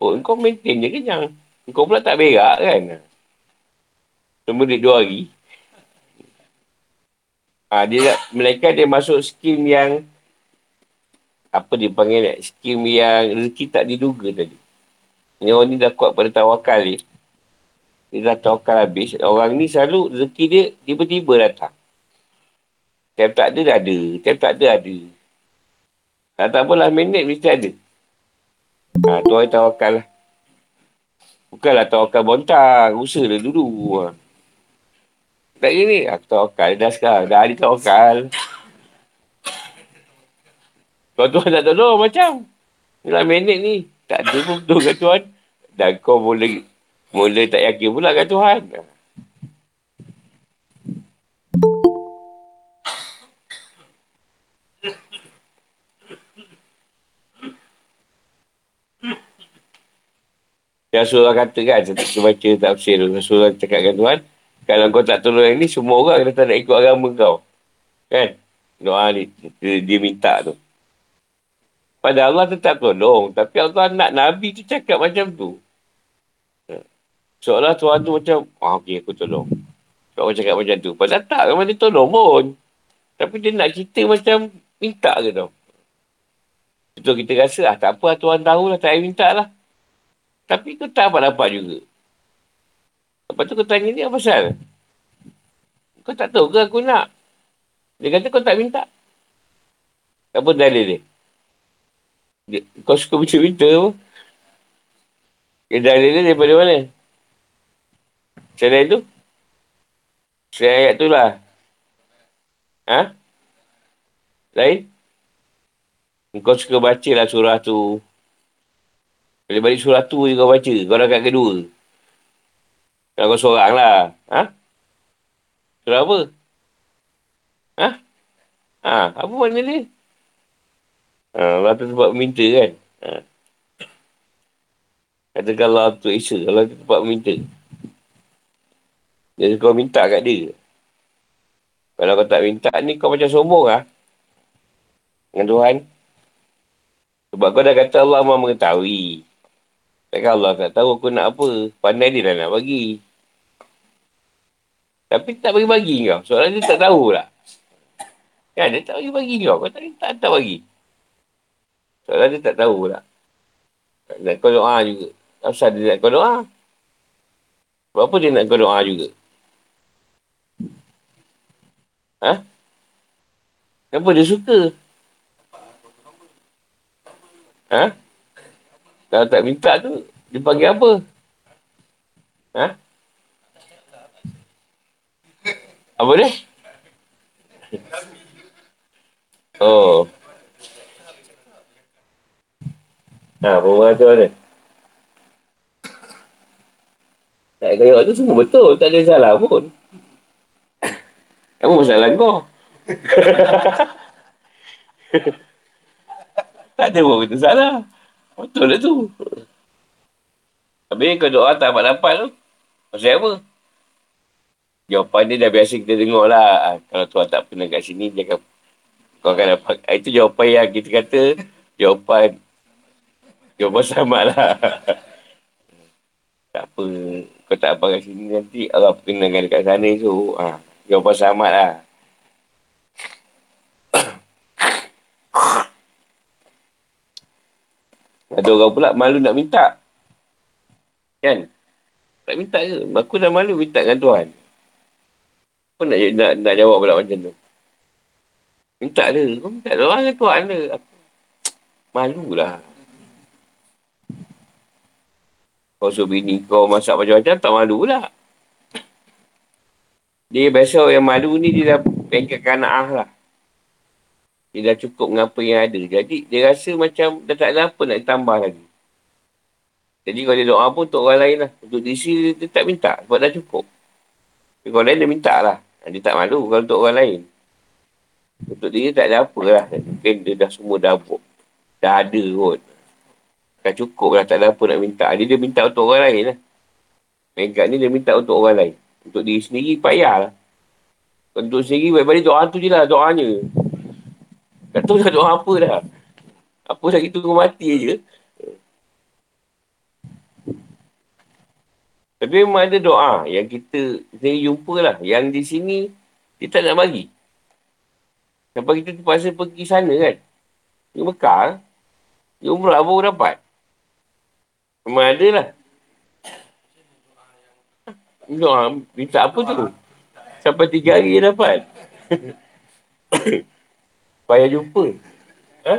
Perut kau maintain je kenyang. Kau pula tak berak kan. Semua dia dua hari. Ha, dia mereka dia masuk skim yang apa dia panggil ni? Skim yang rezeki tak diduga tadi. Ini orang ni dah kuat pada tawakal ni. Dia dah tawakal habis. Orang ni selalu rezeki dia tiba-tiba datang. Tiap tak ada, dah ada. Tiap tak ada, ada. Tak tak apalah minit mesti ada. Ha, tu orang tawakal lah. Bukanlah tawakal bontang. Usaha lah dulu. Ha. Tak gini. Aku tawakal dah sekarang. Dah hari tawakal. Kau tuan tak tolong macam. Inilah minit ni. Tak ada pun betul kat Tuhan. Dan kau boleh Mula tak yakin pula kan Tuhan. Surah kata kan, saya baca tafsir surah cakap dengan Tuhan, kalau kau tak tolong yang ni, semua orang kata nak ikut agama kau. Kan? Doa ni, dia, dia minta tu. Pada Allah tetap tolong. Tapi Allah nak Nabi tu cakap macam tu. Seolah Tuhan tu macam, ah, okey aku tolong. Kau cakap macam tu. Padahal tak, memang dia tolong pun. Tapi dia nak kita macam minta ke tau. Itu kita rasa, ah tak apa Tuhan tahu lah, tak payah minta lah. Tapi kau tak dapat-dapat juga. Lepas tu kau tanya ni apa pasal? Kau tak tahu ke aku nak? Dia kata kau tak minta. Apa dalil dia? dia kau suka minta-minta apa? Dalil dia daripada mana? Selain tu? Selain ayat tu lah. Ha? Lain? Kau suka baca lah surah tu. Bila balik surah tu je kau baca. Kau dah kat kedua. Kalau kau seorang lah. Ha? Surah apa? Ha? Ha? Apa makna dia? Ha, Allah tu tempat meminta kan? Ha. Katakan Allah tu Isa. Allah tu tempat meminta. Jadi kau minta kat dia. Kalau kau tak minta ni kau macam sombong lah. Dengan Tuhan. Sebab kau dah kata Allah mahu mengetahui. Takkan Allah tak tahu aku nak apa. Pandai dia dah nak bagi. Tapi tak bagi-bagi kau. Soalnya dia tak tahu lah. Kan dia tak bagi-bagi kau. Kau tak, tak, tak bagi. Soalnya dia tak tahu lah. Nak kau doa juga. Asal dia nak kau doa. Berapa dia nak kau doa juga? Ha? Kenapa dia suka? Ha? Kalau tak minta tu, dia panggil apa? Ha? Apa dia? Oh. Ha, perempuan tu ada. Tak kaya tu semua betul. Tak ada salah pun. Apa masalah kau? [laughs] tak ada pun kita salah. Betul lah tu. Habis kau doa tak dapat-dapat tu. Pasal apa? Jawapan dia dah biasa kita dengar lah. Ah, kalau tuan tak pernah kat sini, dia akan, kau akan dapat. Ah, itu jawapan yang kita kata, jawapan, jawapan sama lah. [laughs] tak apa. Kau tak apa kat sini nanti, Allah perkenalkan dekat sana tu. Ha. Jawapan selamat lah. [coughs] Ada orang pula malu nak minta. Kan? Tak minta ke? Aku dah malu minta dengan Tuhan. Apa nak, nak, nak jawab pula macam tu? Minta dia. Kau minta doa dengan Tuhan dia. Malu lah. Kau suruh bini kau masak macam-macam, tak malu lah. Dia biasa yang malu ni dia dah pengkat kana'ah lah. Dia dah cukup dengan apa yang ada. Jadi dia rasa macam dah tak ada apa nak tambah lagi. Jadi kalau dia doa pun untuk orang lain lah. Untuk diri dia, dia tak minta sebab dah cukup. Tapi kalau lain dia minta lah. Dia tak malu kalau untuk orang lain. Untuk dia tak ada apa lah. Mungkin dia dah semua dah buat. Dah ada kot. Dah cukup lah tak ada apa nak minta. Dia dia minta untuk orang lain lah. Mengkat ni dia minta untuk orang lain. Untuk diri sendiri, payah lah. Untuk sendiri, baik-baik doa tu je lah, doanya. Tak tahu dah doa apa dah. Apa lagi tunggu mati je. Tapi memang ada doa yang kita sendiri jumpa lah. Yang di sini, kita tak nak bagi. Sampai kita terpaksa pergi sana kan. Di Mekah, di Umrah baru dapat. Memang ada lah. Doa, minta apa tu? Sampai tiga hari dapat. [coughs] Payah jumpa. Ha?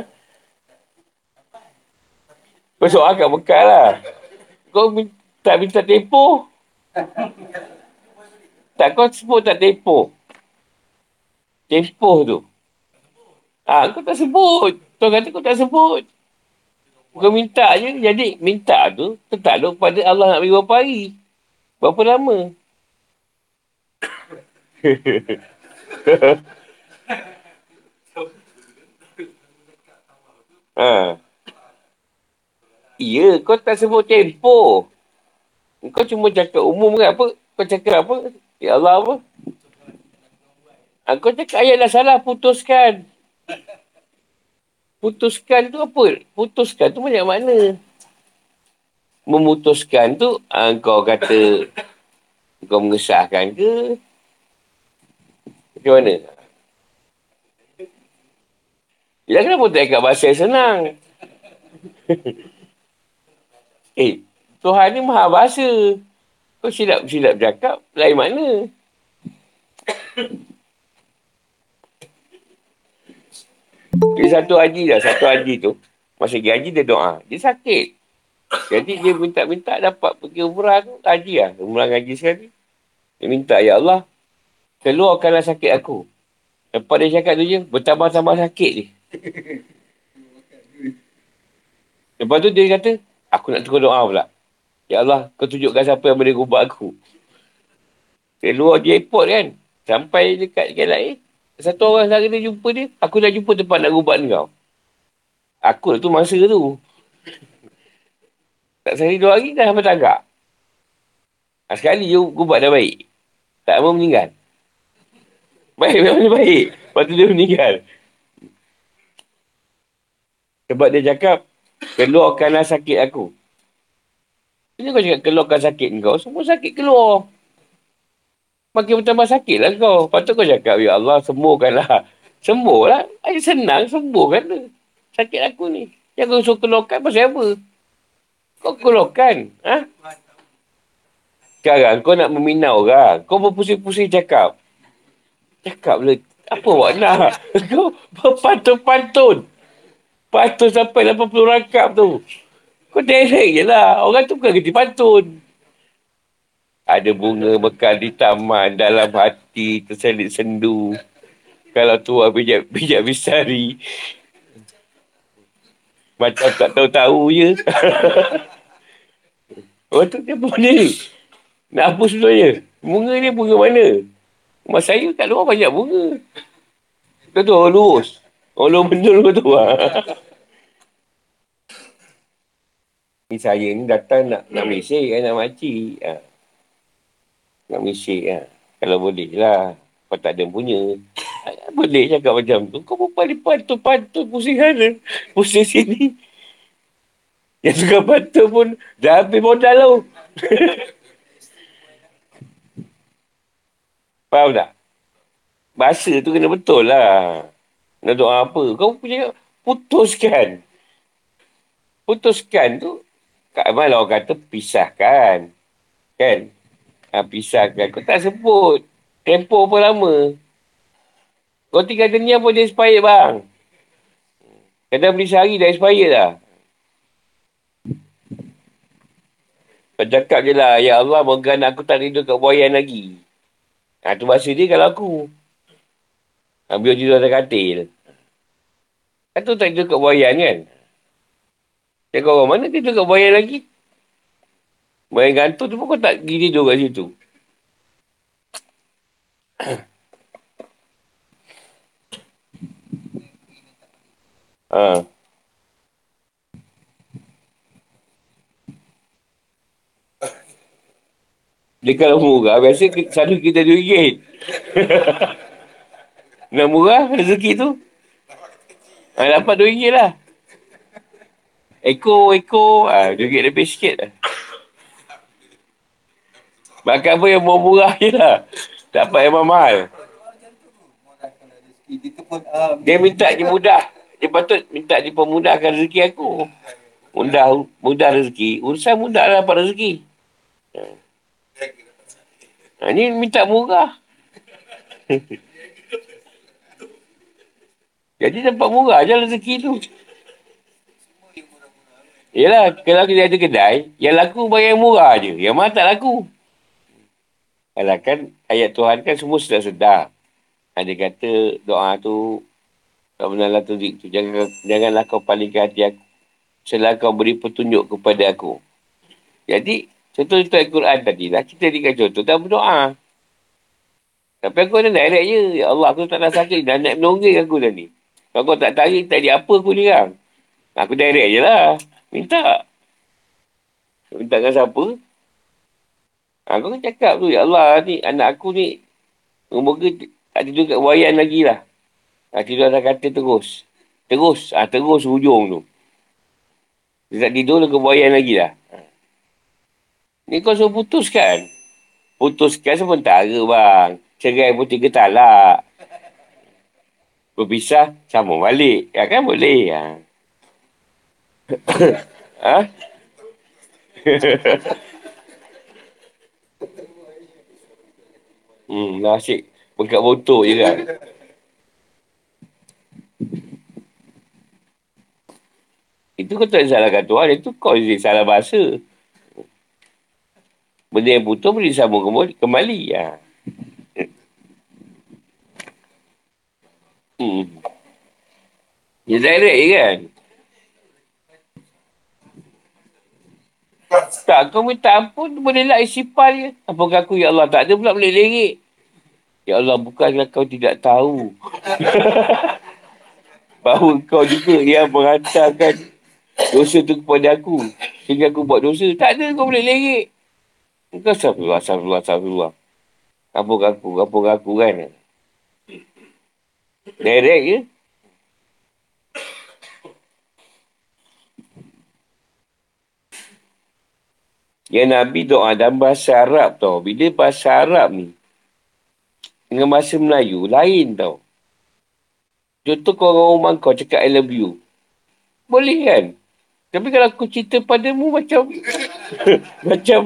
Kau soal kat Mekah lah. Kau tak minta tempoh. Tak kau sebut tak tempoh. Tempoh tu. Ah, ha, kau tak sebut. Tuan kata kau tak sebut. Kau minta je. Jadi minta tu tertakluk pada Allah nak beri berapa hari. Berapa lama. [laughs] Ha. Ya, kau tak sebut tempoh. Kau cuma cakap umum kan apa? Kau cakap apa? Ya Allah apa? Ha, kau cakap ayat dah salah, putuskan. Putuskan tu apa? Putuskan tu banyak makna. Memutuskan tu, ha, kau kata kau mengesahkan ke? Macam mana? Ya kenapa tak ikat bahasa yang senang? [laughs] eh, Tuhan ni maha bahasa. Kau silap-silap cakap, lain mana? Dia satu haji dah, satu haji tu. Masa pergi haji, dia doa. Dia sakit. Jadi dia minta-minta dapat pergi umrah tu, haji lah. Umrah haji sekali. Dia minta, Ya Allah, keluarkanlah sakit aku. Lepas dia cakap tu je, bertambah-tambah sakit dia. Lepas tu dia kata, aku nak tukar doa pula. Ya Allah, kau tunjukkan siapa yang boleh ubat aku. Keluar di airport kan. Sampai dekat KLIA. Satu orang sahaja dia jumpa dia. Aku dah jumpa tempat nak ubat kau. Aku tu masa tu. Tak sehari dua hari dah sampai tagak. Ha, sekali je ubat dah baik. Tak mau meninggal. Baik, memang baik. Lepas tu dia meninggal. Sebab dia cakap, keluarkanlah sakit aku. Bila kau cakap keluarkan sakit kau, semua sakit keluar. Makin bertambah sakit lah kau. Lepas tu kau cakap, Ya Allah, sembuhkanlah. Sembuhlah. Ayo senang, sembuhkan Sakit aku ni. Yang kau suruh keluarkan pasal apa? Kau keluarkan. Ha? Sekarang kau nak meminau orang. Kau berpusing-pusing cakap. Cakap lah. Apa awak nak? [laughs] Kau berpantun-pantun. Pantun sampai 80 rakap tu. Kau direct je lah. Orang tu bukan kerti pantun. Ada bunga bekal di taman dalam hati terselit sendu. Kalau tua bijak, bijak bisari. Macam tak tahu-tahu je. [laughs] Orang tu dia apa ni? Nak hapus sebenarnya. Bunga ni bunga mana? Rumah saya kat luar banyak bunga. Kau tu orang lurus. Orang lurus betul kau tu. [laughs] Ni saya ni datang nak nak mesej kan nak makcik. Ha. Nak mesej ha. Kalau boleh lah. Kau tak ada punya. Boleh cakap macam tu. Kau pun paling pantun-pantun pusing sana. Pusing sini. Yang suka pantun pun dah habis modal tu. [laughs] Faham tak? Bahasa tu kena betul lah. Nak doa apa? Kau punya putuskan. Putuskan tu Kat mana orang kata pisahkan. Kan? Ha, pisahkan. Kau tak sebut. Tempoh pun lama. Kau tinggal dunia pun dia expired bang. Kadang beli sehari dah expired dah. Kau cakap je lah. Ya Allah, moga aku tak tidur kat buayan lagi. Ha, tu bahasa dia kalau aku. Ambil tidur atas katil. Kan tu tak tidur kat buayan kan? Cakap orang mana tidur kat bayar lagi? Bayar gantung tu pun kau tak pergi tidur kat situ. Ha. Kalau murah, biasa selalu kita RM2. [laughs] Nak murah rezeki tu? Ha, dapat RM2 lah. Ekor, ekor. Ha, RM2 lebih sikit lah. Makan apa yang murah-murah je lah. Tak dapat yang mahal. Dia minta je mudah. Dia patut minta dia pemudahkan rezeki aku. Mudah, mudah rezeki. Urusan mudah lah dapat rezeki. Ha, ni minta murah. [laughs] Jadi dapat murah je rezeki tu. Yelah, kalau kita ada kedai, yang laku bayar murah je. Yang mahal tak laku. Alah kan, ayat Tuhan kan semua sudah sedar. Ada kata doa tu, tak benar tu, tu. Jangan, janganlah kau palingkan hati aku. Selain kau beri petunjuk kepada aku. Jadi, contoh contoh Al-Quran tadi lah. Kita berikan contoh dan berdoa. Tapi aku ada direct je. Ya Allah, aku tak nak sakit. Dah nak menonggil aku dah ni. Kalau kau tak tarik, tak ada apa aku ni kan. Aku direct je lah. Minta. Minta dengan siapa? Aku kan cakap tu. Ya Allah, ni anak aku ni. Moga tak tidur kat wayan lagi lah. Tak tidur atas kata terus. Terus. Ah ha, terus hujung tu. Dia tak tidur ke buayan lagi lah. Ni kau suruh putuskan. Putuskan sementara bang. Cerai pun tiga talak. Berpisah, sama balik. Ya kan boleh. [coughs] Ha? ha? [coughs] [laughs] hmm, nasib. Bengkak botol je kan. Itu kau tak salahkan Tuhan. Itu kau yang salah bahasa. Benda yang putus boleh disambung kembali. kembali. Ya. Hmm. Ya direct je kan? Tak, kau minta ampun, boleh lah isipal je. Apakah aku, Ya Allah, tak ada pula boleh lerik. Ya Allah, bukanlah kau tidak tahu. [laughs] Bahawa kau juga yang menghantarkan dosa tu kepada aku. Sehingga aku buat dosa. Tak ada kau boleh lerik. Kau astagfirullah, astagfirullah, astagfirullah. Apa aku, apa aku kan. Direct je. Ya Nabi doa dalam bahasa Arab tau. Bila bahasa Arab ni. Dengan bahasa Melayu. Lain tau. Contoh kau orang rumah kau cakap I love you. Boleh kan? Tapi kalau aku cerita padamu macam [laughs] macam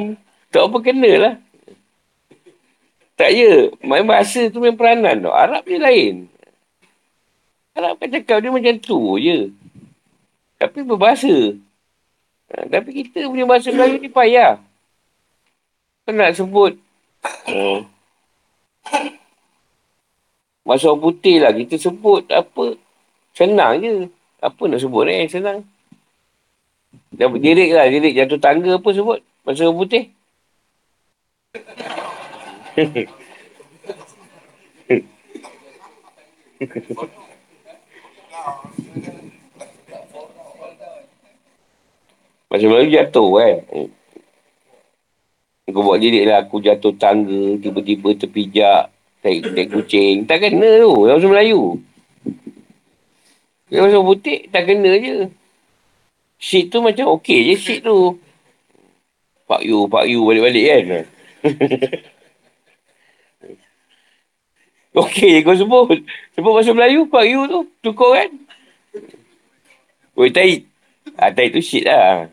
tak apa kena lah. Tak ya. Main bahasa tu main peranan tau. Arab ni lain. Arab kan cakap dia macam tu je. Tapi berbahasa. Ha, tapi kita punya bahasa Melayu ni payah. Kau nak sebut. Oh. Masa putih lah. Kita sebut apa. Senang je. Apa nak sebut ni? Eh? Senang. Dah dirik lah, dirik jatuh tangga apa sebut? Masa orang putih. [laughs] Masa Melayu jatuh kan. Kau buat dirik lah, aku jatuh tangga, tiba-tiba terpijak, taik, taik kucing. Tak kena tu, yang Masa Melayu. Yang Masa putih, tak kena je. Shit tu macam okey je shit tu. Pak you, pak you balik-balik kan. [laughs] okey kau sebut. Sebut bahasa Melayu, pak you tu. Tukar kan. Oi, taik. Ah, taik tu shit lah.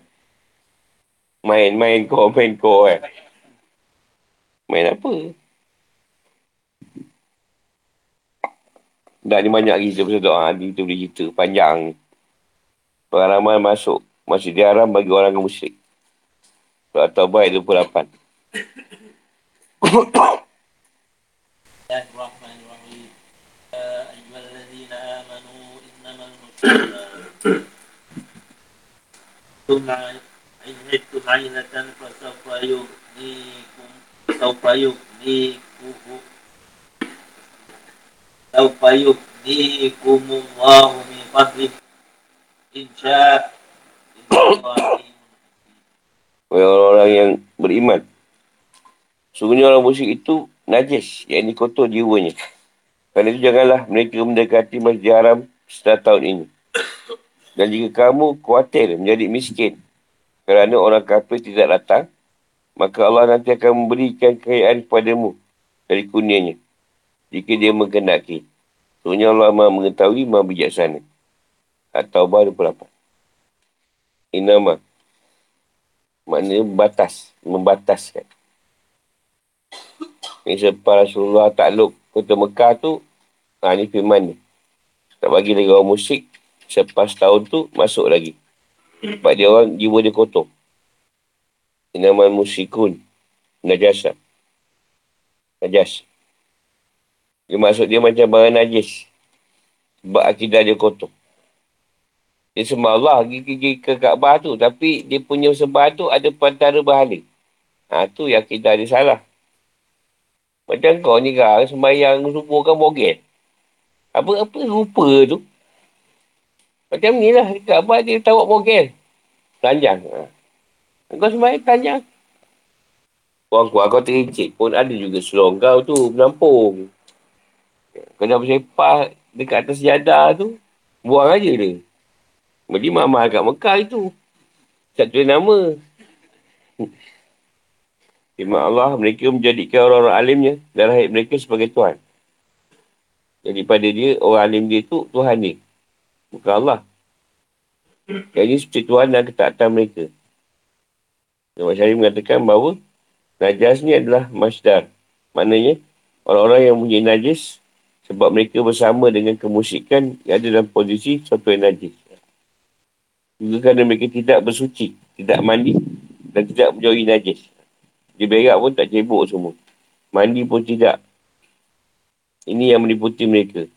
Main, main kau, main kau kan. Main apa? Dah ni banyak cerita pasal doa. Kita boleh cerita panjang pengalaman masuk masih diharam bagi orang yang musyrik. Surah Taubah ayat 28. ثم عهدتم عينة فسوف يغنيكم سوف يغنيكم سوف يغنيكم الله من فضله Insya orang-orang yang beriman Sungguhnya orang musyrik itu najis, yang ini kotor jiwanya. Kerana itu janganlah mereka mendekati masjid haram setelah tahun ini. Dan jika kamu khawatir menjadi miskin kerana orang kafir tidak datang, maka Allah nanti akan memberikan kekayaan kepadamu dari kunianya. Jika dia mengendaki. Sebenarnya Allah maha mengetahui, maha bijaksana. At-Taubah 28. Inama. Maknanya batas. Membataskan. Ini sebab Rasulullah takluk kota Mekah tu, ha, ni firman ni. Tak bagi lagi orang musyrik, selepas tahun tu, masuk lagi. Sebab dia orang, jiwa dia kotor. Nama musyikun. Najasa. Najas. Dia maksud dia macam barang najis. Sebab akidah dia kotor. Dia sembah Allah pergi ke Kaabah tu. Tapi dia punya sembah tu ada pantara berhala. Ha, tu yang akidah dia salah. Macam kau ni kan, sembahyang subuh kan bogel. Apa apa rupa tu? Macam ni lah, dekat dia tahu bogel. Telanjang. Ha. Kau sembahyang telanjang. Kau kuat kau terincik pun ada juga selong kau tu, menampung. Kau dah bersepah dekat atas jadah tu, buang aja dia. Jadi mahal kat Mekah itu. Satu nama. Firman Allah, mereka menjadikan orang-orang alimnya dan rahib mereka sebagai Tuhan. Jadi pada dia, orang alim dia tu Tuhan ni. Bukan Allah. Ini seperti Tuhan dan ketaatan mereka. Nama Syarif mengatakan bahawa Najas ni adalah masdar. Maknanya, orang-orang yang punya najis sebab mereka bersama dengan kemusikan yang ada dalam posisi suatu yang najis. Juga kerana mereka tidak bersuci, tidak mandi dan tidak menjauhi najis. Dia berak pun tak cebok semua. Mandi pun tidak. Ini yang meliputi mereka.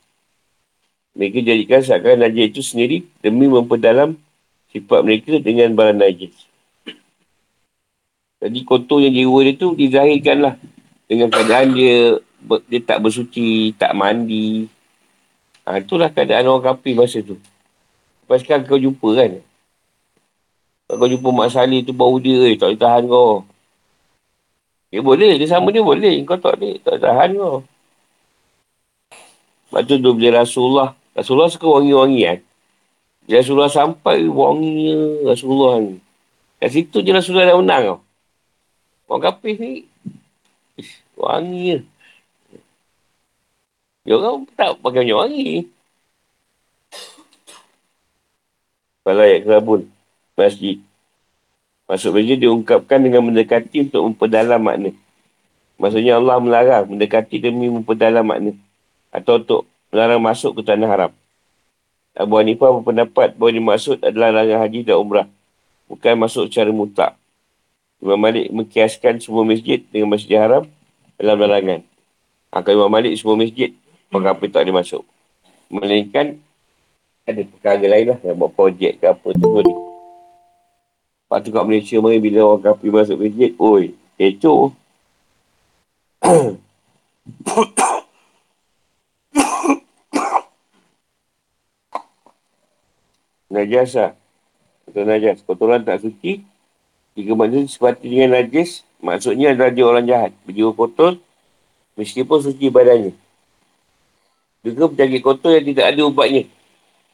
Mereka jadikan seakan najis itu sendiri demi memperdalam sifat mereka dengan barang najis. Jadi kotornya jiwa dia tu dizahirkanlah dengan keadaan dia dia tak bersuci, tak mandi. Ha, itulah keadaan orang kapi masa tu. Lepas sekarang kau jumpa kan. Kau jumpa Mak Salih tu bau dia, eh, tak boleh tahan kau. Dia boleh, dia sama dia boleh. Kau tak boleh, tak tahan kau. Lepas tu dia beli Rasulullah. Rasulullah suka wangi-wangi kan. Dia Rasulullah sampai wanginya Rasulullah ni. Kat situ je Rasulullah dah menang kau. Orang kapis ni. Wangi Dia orang tak pakai banyak wangi. Kalau ayat kerabun. Masjid. Masuk masjid diungkapkan dengan mendekati untuk memperdalam makna. Maksudnya Allah melarang mendekati demi memperdalam makna. Atau untuk melarang masuk ke tanah haram. Abu Hanifah berpendapat bahawa dimaksud adalah larang haji dan umrah. Bukan masuk secara mutak. Imam Malik mengkiaskan semua masjid dengan masjid haram dalam larangan. Akan Imam Malik semua masjid, maka apa tak boleh masuk. Melainkan ada perkara lain lah yang buat projek ke apa tu. Lepas tu kat Malaysia mari bila orang kapi masuk masjid, oi, kecoh. [clears throat] najis lah. Betul najis. Kotoran tak suci. Jika manusia sepati dengan najis, maksudnya adalah dia orang jahat. Berjiwa kotor, meskipun suci badannya. Juga penyakit kotor yang tidak ada ubatnya.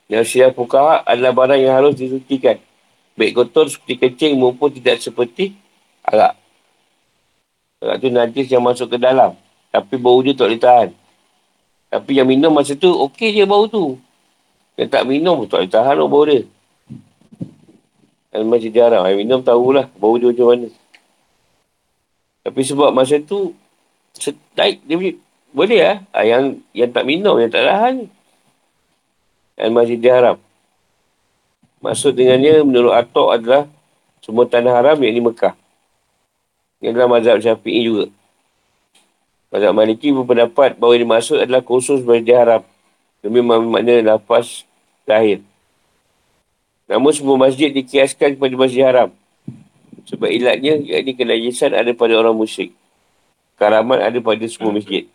Yang siap pukaha adalah barang yang harus disucikan. Baik kotor seperti kecing maupun tidak seperti arak. Arak tu najis yang masuk ke dalam. Tapi bau dia tak boleh tahan. Tapi yang minum masa tu, okey je bau tu. Yang tak minum, tak boleh tahan bau dia. Dan masih jarang. Yang minum tahulah bau dia macam mana. Tapi sebab masa tu, setai, dia boleh, boleh lah. Yang, yang tak minum, yang tak tahan. Dan masih diharap. Maksud dengannya menurut Atok adalah semua tanah haram yang di Mekah. Yang adalah mazhab syafi'i juga. Mazhab Maliki berpendapat bahawa yang dimaksud adalah khusus masjid haram. Demi makna lafaz lahir. Namun semua masjid dikiaskan kepada masjid haram. Sebab ilatnya, yakni kenajisan ada pada orang musyrik. Karaman ada pada semua masjid.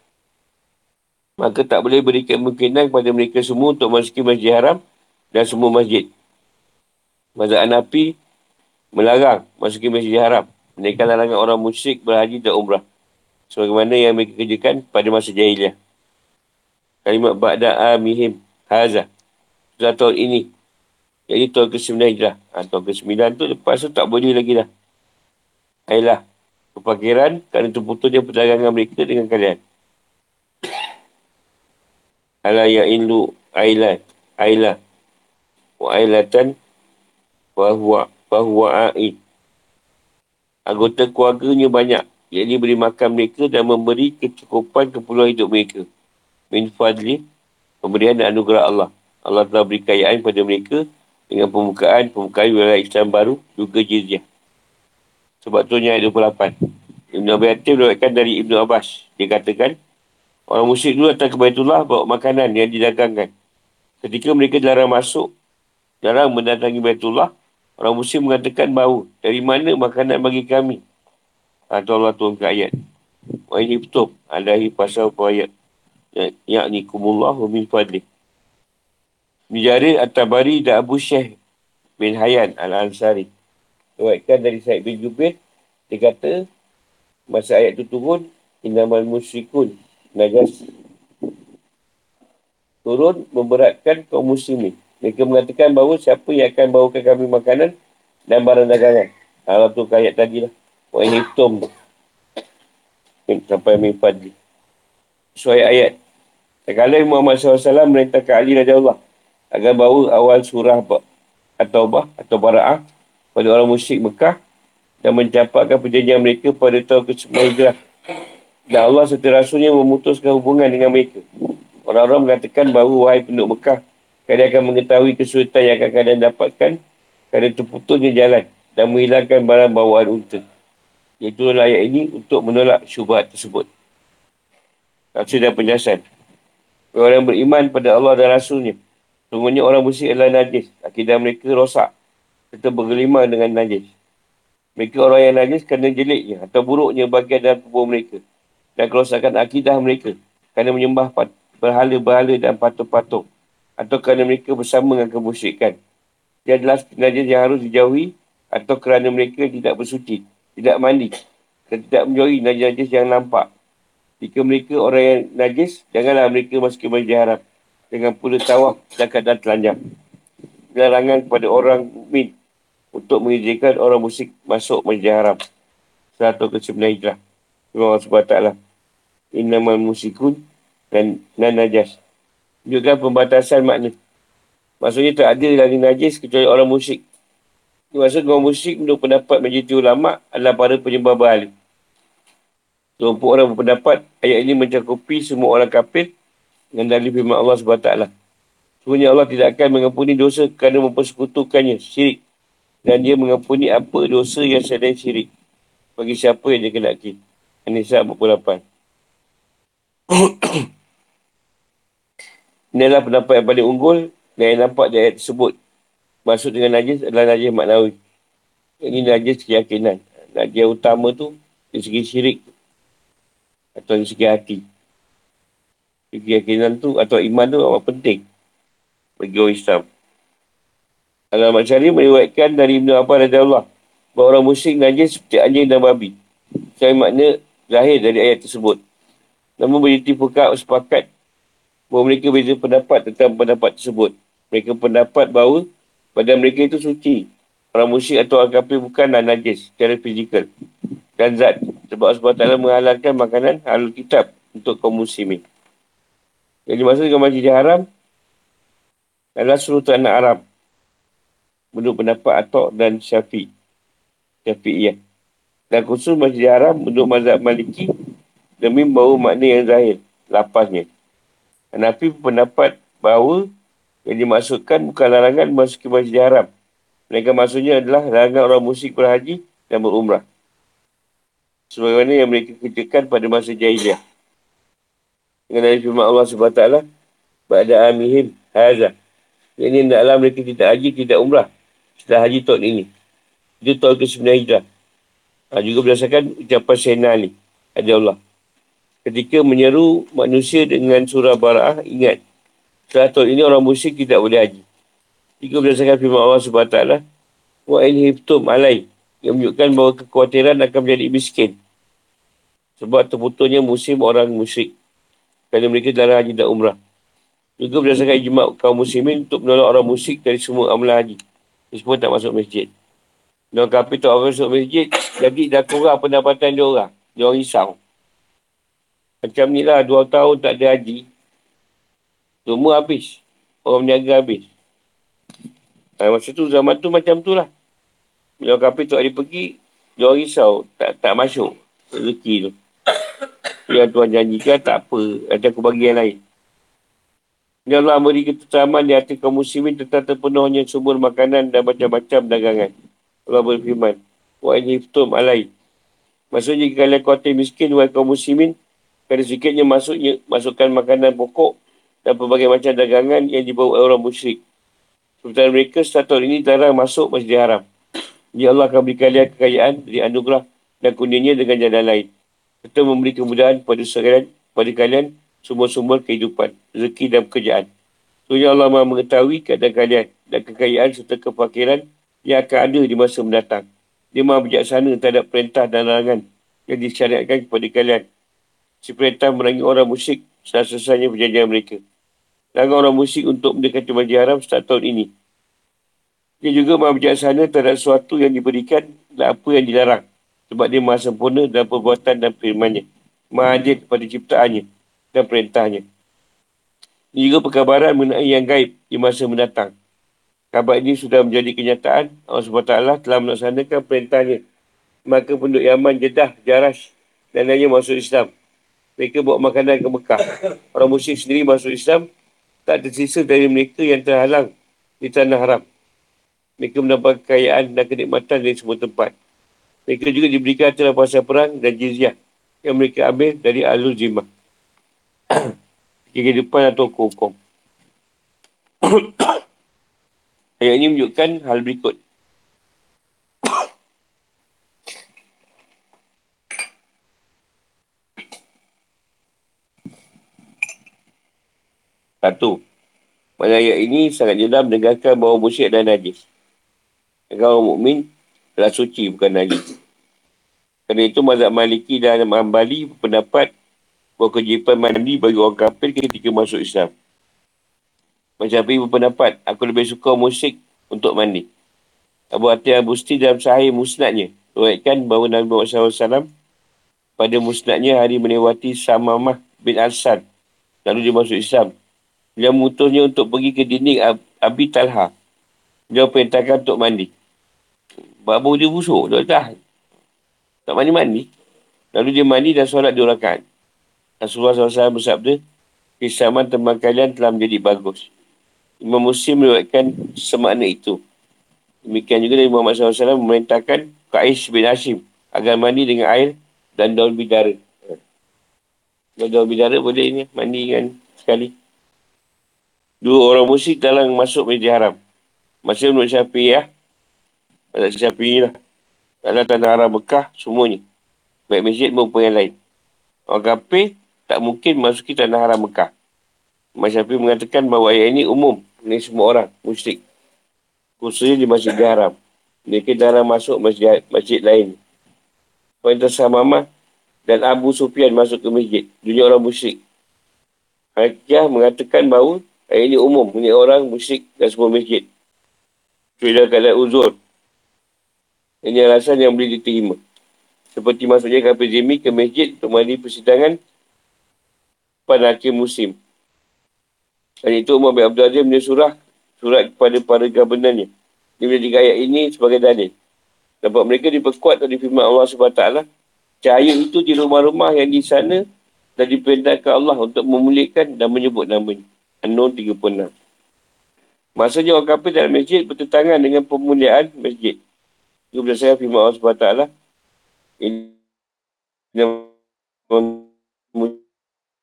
Maka tak boleh beri kemungkinan kepada mereka semua untuk masuki masjid haram dan semua masjid. Mazhab Hanafi melarang masuki masjid haram. Menaikkan larangan orang musyrik berhaji dan umrah. Sebagaimana yang mereka kerjakan pada masa jahiliah. Kalimat Ba'da Amihim Haza. Sudah tahun ini. Jadi tahun ke-9 Hijrah. Ha, tahun ke-9 tu lepas tu tak boleh lagi dah. Ayolah. Kepakiran kerana terputusnya perdagangan mereka dengan kalian. [coughs] Ala ya'inlu ailat. Ailah. Wa ailatan. Wa huwa. Wa huwa a'id. Anggota keluarganya banyak. Ia beri makan mereka dan memberi kecukupan keperluan hidup mereka. Min fadli. Pemberian dan anugerah Allah. Allah telah beri kayaan pada mereka dengan pembukaan, pembukaan wilayah Islam baru, juga jizyah. Sebab tu ayat 28. Ibn Abi Hatim berkata dari Ibn Abbas. Dia katakan, orang musyrik dulu datang ke Baitullah bawa makanan yang didagangkan. Ketika mereka dilarang masuk, jarang mendatangi Baitullah, orang musyrik mengatakan bau. Dari mana makanan bagi kami? Atau Allah turun ke ayat. Wa ini betul. Adahi pasal ayat. Yakni kumullah wa min fadlih. Mijarir At-Tabari dan Abu Syekh bin Hayyan Al-Ansari. Kewaikan dari Syed bin Jubir, dia kata, masa ayat itu turun, inamal musyrikun, najas. Turun memberatkan kaum muslimin. Mereka mengatakan bahawa siapa yang akan bawakan kami makanan dan barang dagangan. Allah tu ayat tadi lah. Wa hitum. Sampai mimpadli. Sesuai ayat. Sekali Muhammad SAW merintahkan Ali Raja Allah agar bawa awal surah atau bah atau bara'ah pada orang musyrik Mekah dan mencapai perjanjian mereka pada tahun ke-9 Hijrah. Dan Allah serta Rasulnya memutuskan hubungan dengan mereka. Orang-orang mengatakan bahawa wahai penduduk Mekah, kalian akan mengetahui kesulitan yang akan kalian dapatkan kerana terputusnya jalan dan menghilangkan barang bawaan unta. Iaitu ayat ini untuk menolak syubhat tersebut. Maksud dan penjelasan. Orang yang beriman pada Allah dan Rasulnya Sungguhnya orang musyrik adalah najis. Akidah mereka rosak. Serta bergelimang dengan najis. Mereka orang yang najis kerana jeliknya atau buruknya bagian dalam tubuh mereka. Dan kerosakan akidah mereka. Kerana menyembah berhala-berhala dan patung-patung. Atau kerana mereka bersama dengan kemusyrikan. Dia adalah najis yang harus dijauhi. Atau kerana mereka tidak bersuci. Tidak mandi. Dan tidak menjauhi najis-najis yang nampak. Jika mereka orang yang najis, janganlah mereka masuk ke masjid haram dengan pula tawaf dan telanjang. Larangan kepada orang mukmin untuk mengizinkan orang musyrik masuk masjid haram. Satu ke sebelah hijrah. Allah SWT. Innamal musyikun dan nan najas. Juga pembatasan makna. Maksudnya tak ada lagi najis kecuali orang musyrik. Maksud orang musyrik menurut pendapat majoriti ulama adalah para penyembah berhala. Kelompok orang berpendapat ayat ini mencakupi semua orang kafir dengan dalil firman Allah SWT. Sebenarnya Allah tidak akan mengampuni dosa kerana mempersekutukannya, syirik. Dan dia mengampuni apa dosa yang selain syirik. Bagi siapa yang dia kenaki. Anissa 48. Ini adalah pendapat yang paling unggul dan yang nampak di ayat tersebut. Maksud dengan najis adalah najis maknawi. Ini najis keyakinan. Najis utama tu di segi syirik. Atau di segi hati keyakinan tu atau iman tu amat penting bagi orang Islam. Al-Ahmad Syari meriwayatkan dari Ibn Abbas dan Allah bahawa orang musyrik najis seperti anjing dan babi. Saya makna lahir dari ayat tersebut. Namun berjati fuka sepakat bahawa mereka beza pendapat tentang pendapat tersebut. Mereka pendapat bahawa pada mereka itu suci. Orang musyrik atau kafir bukanlah najis secara fizikal dan zat. Sebab Allah SWT menghalalkan makanan halal kitab untuk kaum muslimin. Yang dimaksud dengan masjid haram adalah seluruh tanah Arab. Menurut pendapat Atok dan Syafi. Syafi'iyah. Dan khusus masjid haram menurut mazhab maliki demi bawa makna yang zahir. Lapasnya. Hanafi pendapat bahawa yang dimaksudkan bukan larangan memasuki masjid haram. Mereka maksudnya adalah larangan orang musyrik berhaji dan berumrah. Sebagaimana yang mereka kerjakan pada masa jahiliah. Dengan dari firman Allah SWT pada amihim haza. Ini hendaklah mereka tidak haji tidak umrah setelah haji tahun ini. Itu tahun ke-9 hijrah. Ha, juga berdasarkan ucapan Sayyidina Ali ada Allah ketika menyeru manusia dengan surah bara'ah ingat setelah tahun ini orang musyrik tidak boleh haji. Juga berdasarkan firman Allah SWT wa in hiftum alai yang menunjukkan bahawa kekhawatiran akan menjadi miskin Sebab terputusnya musim orang musyrik. Kerana mereka darah haji dan umrah. Juga berdasarkan ijma' kaum muslimin untuk menolak orang musyrik dari semua amalan haji. Semua tak masuk masjid. Dan kafir tak masuk masjid, jadi dah kurang pendapatan dia orang. Dia orang risau. Macam ni lah, dua tahun tak ada haji. Semua habis. Orang meniaga habis. Ha, masa tu, zaman tu macam tu lah. Bila kafir tak ada pergi, dia orang risau. Tak, tak masuk rezeki tu. Yang Tuhan janjikan, tak apa. Nanti aku bagi yang lain. Ya Allah beri ketetaman di hati kaum muslimin tentang terpenuhnya sumber makanan dan macam-macam dagangan. Allah berfirman. Wa ini alai. Maksudnya jika kalian khawatir miskin wahai kaum muslimin, kerana sikitnya masuknya, masukkan makanan pokok dan pelbagai macam dagangan yang dibawa oleh orang musyrik. Sementara mereka satu ini darah masuk masjid haram. Ya Allah akan beri kalian kekayaan dari anugerah dan kuningnya dengan jalan lain. Serta memberi kemudahan pada sekalian, pada kalian sumber-sumber kehidupan, rezeki dan pekerjaan. Sebenarnya Allah maha mengetahui keadaan kalian dan kekayaan serta kefakiran yang akan ada di masa mendatang. Dia maha bijaksana terhadap perintah dan larangan yang disyariatkan kepada kalian. Si perintah merangi orang musyrik setelah selesainya perjanjian mereka. Larang orang musyrik untuk mendekati majlis haram setiap tahun ini. Dia juga maha bijaksana terhadap sesuatu yang diberikan dan apa yang dilarang. Sebab dia maha sempurna dalam perbuatan dan firmannya. Maha adil kepada ciptaannya dan perintahnya. Ini juga perkabaran mengenai yang gaib di masa mendatang. Kabar ini sudah menjadi kenyataan. Allah SWT telah melaksanakan perintahnya. Maka penduduk Yaman, Jeddah, Jaras dan lainnya masuk Islam. Mereka bawa makanan ke Mekah. Orang musyrik sendiri masuk Islam. Tak tersisa dari mereka yang terhalang di tanah haram. Mereka mendapat kekayaan dan kenikmatan dari semua tempat. Mereka juga diberikan antara pasal perang dan jizyah yang mereka ambil dari Alul Zimah [clears throat] kehidupan atau hukum. [clears throat] Ayat ini menunjukkan hal berikut. [clears throat] Satu. Pada ayat ini sangat jelas menegakkan bahawa musyrik dan najis. Orang mukmin adalah suci bukan najis. Kerana itu mazhab maliki dan ambali berpendapat bahawa kejipan mandi bagi orang kafir ketika masuk Islam. Macam berpendapat, aku lebih suka musik untuk mandi. Abu Atir Al-Busti dalam sahih musnadnya, ruatkan bahawa Nabi Muhammad SAW pada musnadnya hari melewati Samamah bin Al-Sad. Lalu dia masuk Islam. Dia mutusnya untuk pergi ke dinding Ab Abi Talha. Dia perintahkan untuk mandi. Babu dia busuk. Dia tak. Tak mandi-mandi. Lalu dia mandi dan solat dua rakaat. Rasulullah SAW bersabda, Kisaman teman kalian telah menjadi bagus. Imam Muslim melihatkan semakna itu. Demikian juga dari Muhammad SAW memerintahkan Qais bin Hashim agar mandi dengan air dan daun bidara. Daun bidara boleh ini mandi dengan sekali. Dua orang musyrik dalam masuk meja haram. Masih menurut Syafi'i Pada Syafi'i lah. Dalam tanah haram Mekah, semuanya. Baik masjid maupun yang lain. Orang kafir tak mungkin masuki tanah haram Mekah. Mas Syafiq mengatakan bahawa ayat ini umum ini semua orang musyrik. Khususnya di Masjid Haram. Mereka darah masuk masjid, masjid lain. Perintah Samamah dan Abu Sufyan masuk ke masjid. Dunia orang musyrik. Hakiah mengatakan bahawa ayat ini umum ini orang musyrik dan semua masjid. Sudah keadaan uzur. Ini alasan yang boleh diterima. Seperti masuknya kafir zimi ke masjid untuk mandi persidangan pada akhir musim. Dan itu Umar bin Abdul Aziz menulis surah, surat kepada para gabunannya. Dia menjadi ayat ini sebagai dalil. Dapat mereka diperkuat oleh firman Allah SWT. Cahaya itu di rumah-rumah yang di sana dan diperintahkan Allah untuk memulihkan dan menyebut namanya. An-Nur 36. Maksudnya orang kafir dalam masjid bertentangan dengan pemuliaan masjid. Itu berdasarkan firman Allah SWT. Ini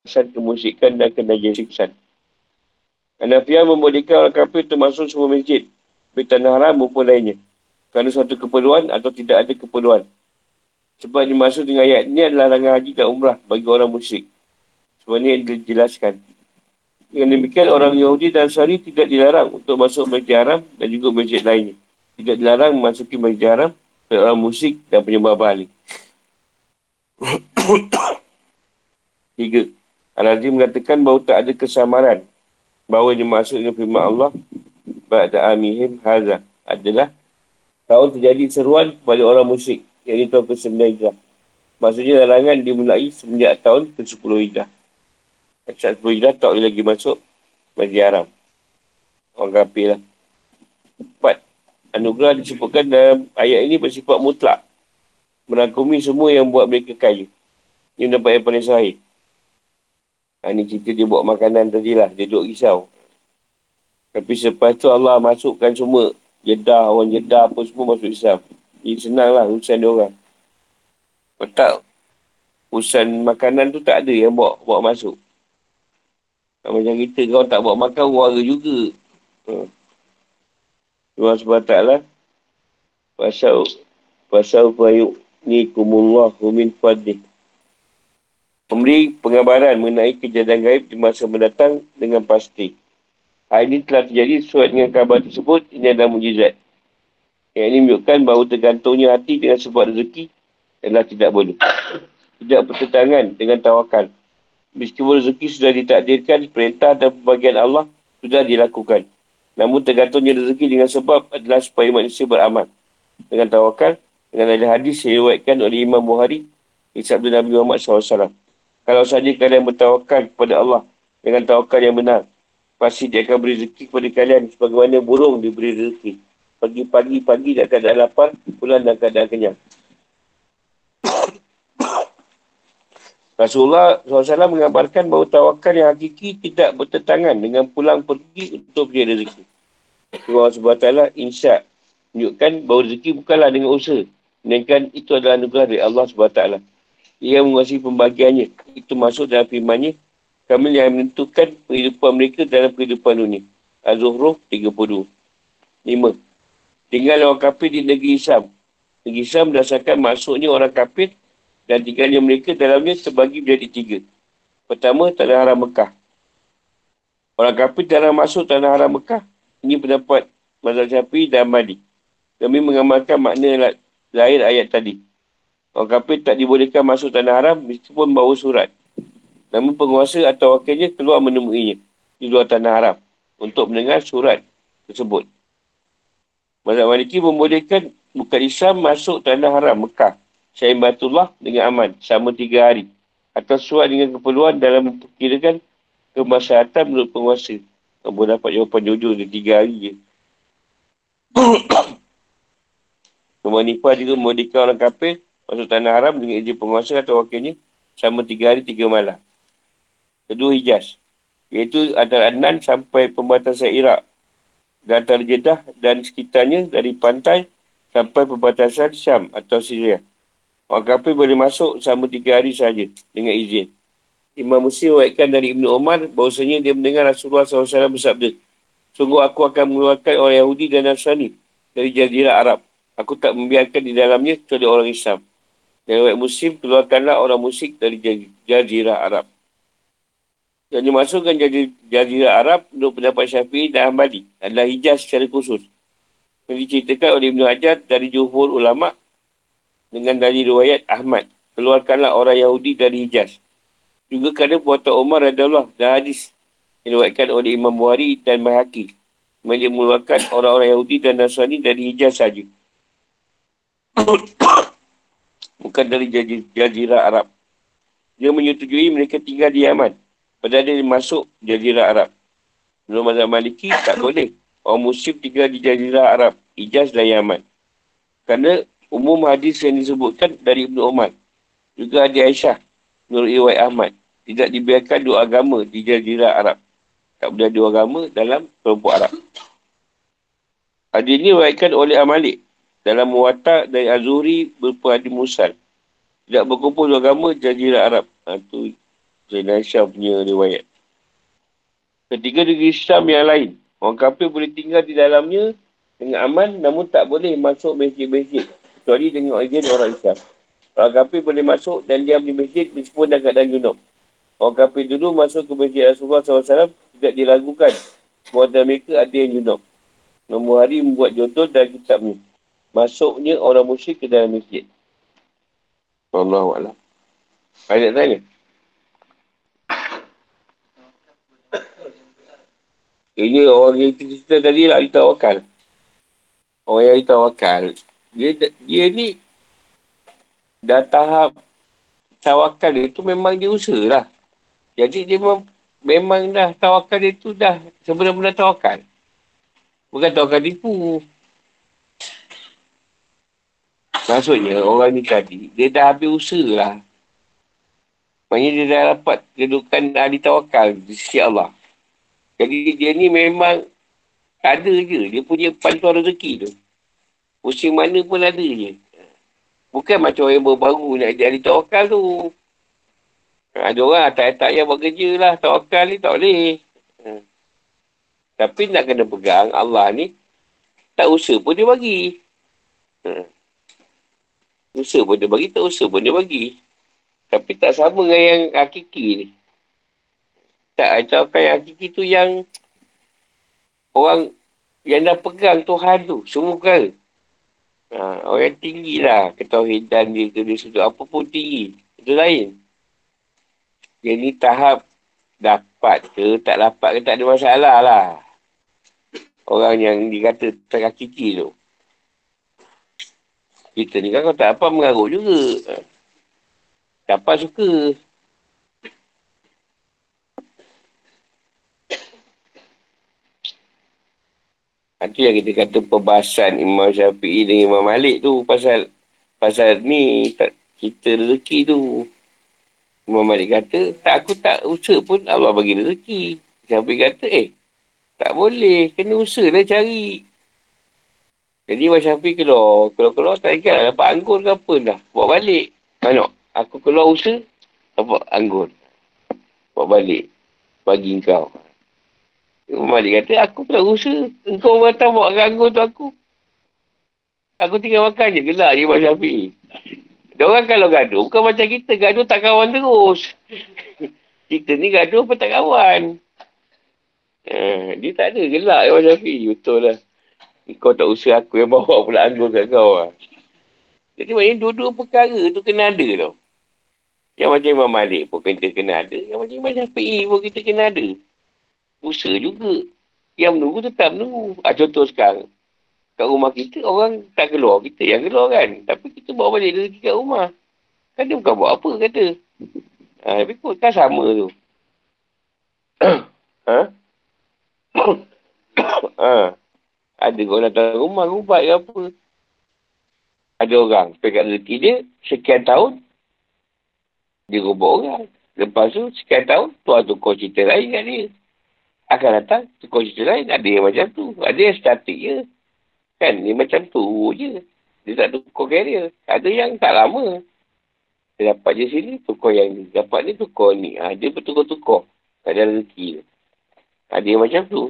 kesan kemusikan dan kenajisan. Hanafiah membolehkan orang kafir termasuk semua masjid. Di tanah haram maupun lainnya. Kerana suatu keperluan atau tidak ada keperluan. Sebab dimaksud dengan ayat ini adalah larangan haji dan umrah bagi orang musyrik. Sebenarnya yang dijelaskan. Dengan demikian orang Yahudi dan Sari tidak dilarang untuk masuk masjid haram dan juga masjid lainnya. Tidak dilarang memasuki masjid haram oleh orang musyrik dan penyembah balik. [coughs] Tiga. Al-Azim mengatakan bahawa tak ada kesamaran bahawa yang dimaksud dengan firman Allah Ba'da amihim haza adalah tahun terjadi seruan kepada orang musyrik yang tahun ke-9 Hijrah. Maksudnya larangan dimulai semenjak tahun ke-10 Hijrah. Saat 10 Hijrah tak boleh lagi masuk Masjid Haram. Orang kafir lah. Empat. Anugerah disebutkan dalam ayat ini bersifat mutlak. Merangkumi semua yang buat mereka kaya. Ini dapat yang paling sahih. Ha, ini cerita dia buat makanan tadi lah. Dia duduk risau. Tapi selepas tu Allah masukkan semua. Jedah, orang jedah apa semua masuk Islam. Ini senang lah urusan dia orang. Tak, urusan makanan tu tak ada yang bawa, bawa masuk. Macam kita kau tak bawa makan, warga juga. Hmm. Allah SWT. Pasal Pasal bayuk ni kumullah min fadih. Memberi pengabaran mengenai kejadian gaib di masa mendatang dengan pasti. Hal ini telah terjadi sesuai dengan kabar tersebut. Ini adalah mujizat. Yang ini menunjukkan bahawa tergantungnya hati dengan sebab rezeki adalah tidak boleh. Tidak bertentangan dengan tawakal. Meskipun rezeki sudah ditakdirkan, perintah dan pembagian Allah sudah dilakukan. Namun tergantungnya rezeki dengan sebab adalah supaya manusia beramal. Dengan tawakal, dengan ada hadis yang diwakilkan oleh Imam Buhari, Isabda Nabi Muhammad SAW. Kalau saja kalian bertawakal kepada Allah dengan tawakal yang benar, pasti dia akan beri rezeki kepada kalian sebagaimana burung diberi rezeki. Pagi-pagi, pagi tak keadaan lapar, pulang dan keadaan kenyang. Rasulullah SAW mengabarkan bahawa tawakal yang hakiki tidak bertentangan dengan pulang pergi untuk beri rezeki. Allah SWT insya menunjukkan bahawa rezeki bukanlah dengan usaha. Melainkan itu adalah anugerah dari Allah SWT. Ia menguasai pembagiannya. Itu masuk dalam firmannya. Kami yang menentukan kehidupan mereka dalam kehidupan dunia. Az-Zuhruh 32. 5. Tinggal orang kafir di negeri Islam. Negeri Islam berdasarkan maksudnya orang kafir dan tinggalnya mereka dalamnya terbagi menjadi tiga. Pertama, tanah haram Mekah. Orang kafir dalam masuk tanah haram Mekah. Ini pendapat Mazhab Syafi'i dan Mali. Kami mengamalkan makna lahir ayat tadi. Orang kafir tak dibolehkan masuk tanah haram meskipun bawa surat. Namun penguasa atau wakilnya keluar menemuinya di luar tanah haram untuk mendengar surat tersebut. Mazhab Maliki membolehkan bukan Islam masuk tanah haram Mekah Syahid Batullah dengan aman selama tiga hari. Atau sesuai dengan keperluan dalam memperkirakan kemaslahatan menurut penguasa. Kamu dapat jawapan jujur di tiga hari je. [coughs] Rumah Nipah juga memodikan orang kafir masuk tanah haram dengan izin penguasa atau wakilnya selama tiga hari, tiga malam. Kedua Hijaz. Iaitu antara Anan sampai pembatasan Iraq. Dan antara Jeddah dan sekitarnya dari pantai sampai perbatasan Syam atau Syria. Orang kafir boleh masuk selama tiga hari saja dengan izin. Imam Muslim waitkan dari Ibn Umar bahawasanya dia mendengar Rasulullah SAW bersabda, Sungguh aku akan mengeluarkan orang Yahudi dan Nasrani dari jazirah Arab. Aku tak membiarkan di dalamnya kecuali orang Islam. Dan orang Muslim keluarkanlah orang musyrik dari jazirah Arab. Yang dimasukkan jazirah Arab untuk pendapat Syafi'i dan Ahmadi adalah hijaz secara khusus. Yang diceritakan oleh Ibn Hajar dari jumhur ulama' dengan dari riwayat Ahmad. Keluarkanlah orang Yahudi dari Hijaz. Juga kerana buatan Umar adalah dan hadis diriwayatkan oleh Imam Buhari dan Mahaki. Mereka mengeluarkan orang-orang Yahudi dan Nasrani dari Hijaz saja. [coughs] Bukan dari Jazirah Arab. Dia menyetujui mereka tinggal di Yaman. Pada dia masuk Jazirah Arab. Menurut Mazhab Maliki, tak boleh. Orang Muslim tinggal di Jazirah Arab. Hijaz dan Yaman. Kerana umum hadis yang disebutkan dari Ibnu Umar. Juga ada Aisyah, Nur Iwai Ahmad. Tidak dibiarkan dua agama di jazirah Arab. Tak boleh dua agama dalam kelompok Arab. Hadis ini diwaikan oleh Amalik dalam muwatak dari Azuri berupa hadis Musal. Tidak berkumpul dua agama jazirah Arab. Itu ha, Zainal Aisyah punya riwayat. Ketiga negeri Islam yang lain. Orang kafir boleh tinggal di dalamnya dengan aman namun tak boleh masuk masjid-masjid Kecuali dengan izin orang Islam. Orang kafir boleh masuk dan diam di masjid meskipun dalam keadaan junub. Orang kafir dulu masuk ke masjid Rasulullah SAW tidak dilakukan. Buat mereka ada yang junub. Nombor hari membuat jodoh dan kitab ni. Masuknya orang musyrik ke dalam masjid. Allah Allah. Banyak tanya. Ini orang yang kita cerita tadi lah, kita wakal. Orang yang kita wakal. Dia, dia ni dah tahap tawakal dia tu memang dia usaha lah. Jadi dia memang, memang dah tawakal dia tu dah sebenar-benar tawakal. Bukan tawakal tipu. Maksudnya orang ni tadi, dia dah habis usaha lah. Maksudnya dia dah dapat kedudukan ahli tawakal di sisi Allah. Jadi dia ni memang ada je. Dia punya pantuan rezeki tu. Musim mana pun ada je. Bukan macam orang baru nak jadi tawakal tu. Ada orang tak-tak yang buat kerja lah. Tawakal ni tak boleh. Ha. Tapi nak kena pegang Allah ni, tak usah pun dia bagi. Ha. Usaha pun dia bagi, tak usaha pun dia bagi. Tapi tak sama dengan yang hakiki ni. Tak macam kan yang hakiki tu yang orang yang dah pegang Tuhan tu, semua perkara. Ha, orang tinggi lah ketauhidan dia ke dia sudut apa pun tinggi. Itu lain. Dia ni tahap dapat ke tak dapat ke tak ada masalah lah. Orang yang dikata tak hakiki tu. Kita ni kan kalau tak apa mengarut juga. Siapa suka. Itu yang kita kata perbahasan Imam Syafi'i dengan Imam Malik tu pasal pasal ni tak, kita rezeki tu. Imam Malik kata, tak aku tak usaha pun Allah bagi rezeki. Syafi'i kata, eh, tak boleh. Kena usaha lah cari. Jadi Imam Syafiq keluar. Keluar-keluar tak ingat lah. Dapat anggur ke apa dah. Bawa balik. Mana? Aku keluar usaha. Dapat anggur. Bawa balik. Bagi kau. Imam Malik kata, aku tak usaha. Engkau datang bawa anggur tu aku. Aku tinggal makan je. Gelak je Imam Syafiq. Dia orang kalau gaduh, bukan macam kita. Gaduh tak kawan terus. [laughs] kita ni gaduh pun tak kawan. Uh, dia tak ada gelak Imam Syafiq. Betul lah. Kau tak usah aku yang bawa [laughs] pula anggur kat kau lah. Jadi maknanya dua-dua perkara tu kena ada tau. Yang macam Imam Malik pun kita kena ada. Yang macam Imam Syafi'i pun kita kena ada. Usaha juga. Yang menunggu tetap menunggu. Ha, contoh sekarang. Kat rumah kita orang tak keluar. Kita yang keluar kan. Tapi kita bawa balik rezeki kat rumah. Kan dia bukan buat apa kata. Ha, tapi pun kan sama tu. [coughs] ha? [coughs] ha? Ada orang datang rumah, rubat ke apa. Ada orang pegang reti dia, sekian tahun, dia rubah orang. Lepas tu, sekian tahun, tuan tukar cerita lain kat dia. Akan datang, cerita lain. Ada yang macam tu. Ada yang statik je. Kan, dia macam tu je. Dia tak tukar dia. Ada yang tak lama. Dia dapat je sini, tukar yang ni. Dapat ni, tukar ni. Ha, dia bertukar-tukar. Tak ada rezeki. Ada yang macam tu.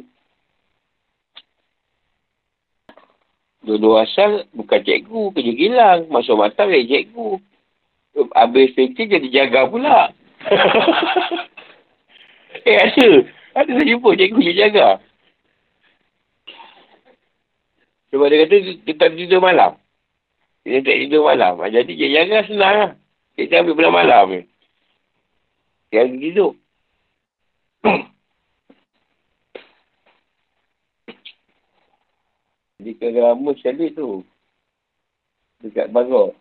Dua-dua asal bukan cikgu, kerja gilang. Masuk mata jadi cikgu. Habis fikir jadi jaga pula. [laughs] eh ada. Ada saya jumpa cikgu dia jaga. Sebab dia kata kita tidur malam. Dia tak tidur malam. Jadi dia jaga senang lah. Kita ambil bulan malam ni. Yang tidur. [coughs] Di kegama sekali tu. Dekat Bagor.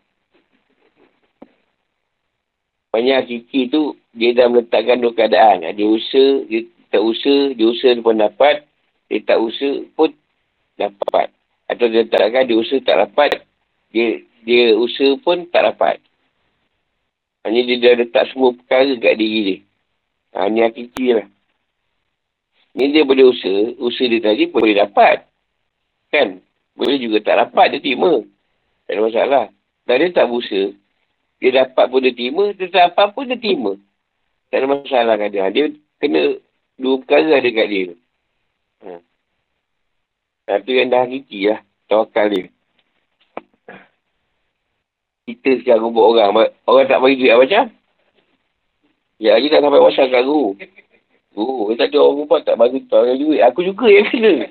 Banyak kiki tu, dia dah meletakkan dua keadaan. Dia usaha, dia tak usaha, dia usaha pun dapat. Dia tak usaha pun dapat. Atau dia tak dia usaha tak dapat. Dia dia usaha pun tak dapat. Hanya dia dah letak semua perkara kat diri dia. Ha, ni hakiki lah. Ni dia boleh usaha, usaha dia tadi boleh dapat. Kan? Boleh juga tak dapat dia terima. Tak ada masalah. Dan dia tak berusaha. Dia dapat pun dia terima. Dia tak dapat pun dia terima. Tak ada masalah kan dia. Dia kena dua perkara ada kat dia. Ha. Itu yang dah hakiki lah. Tawakal dia. Kita sekarang buat orang. Orang tak bagi duit macam? Ya, lagi tak sampai WhatsApp kat guru. Dia tak ada orang buat tak bagi duit. Aku juga yang kena.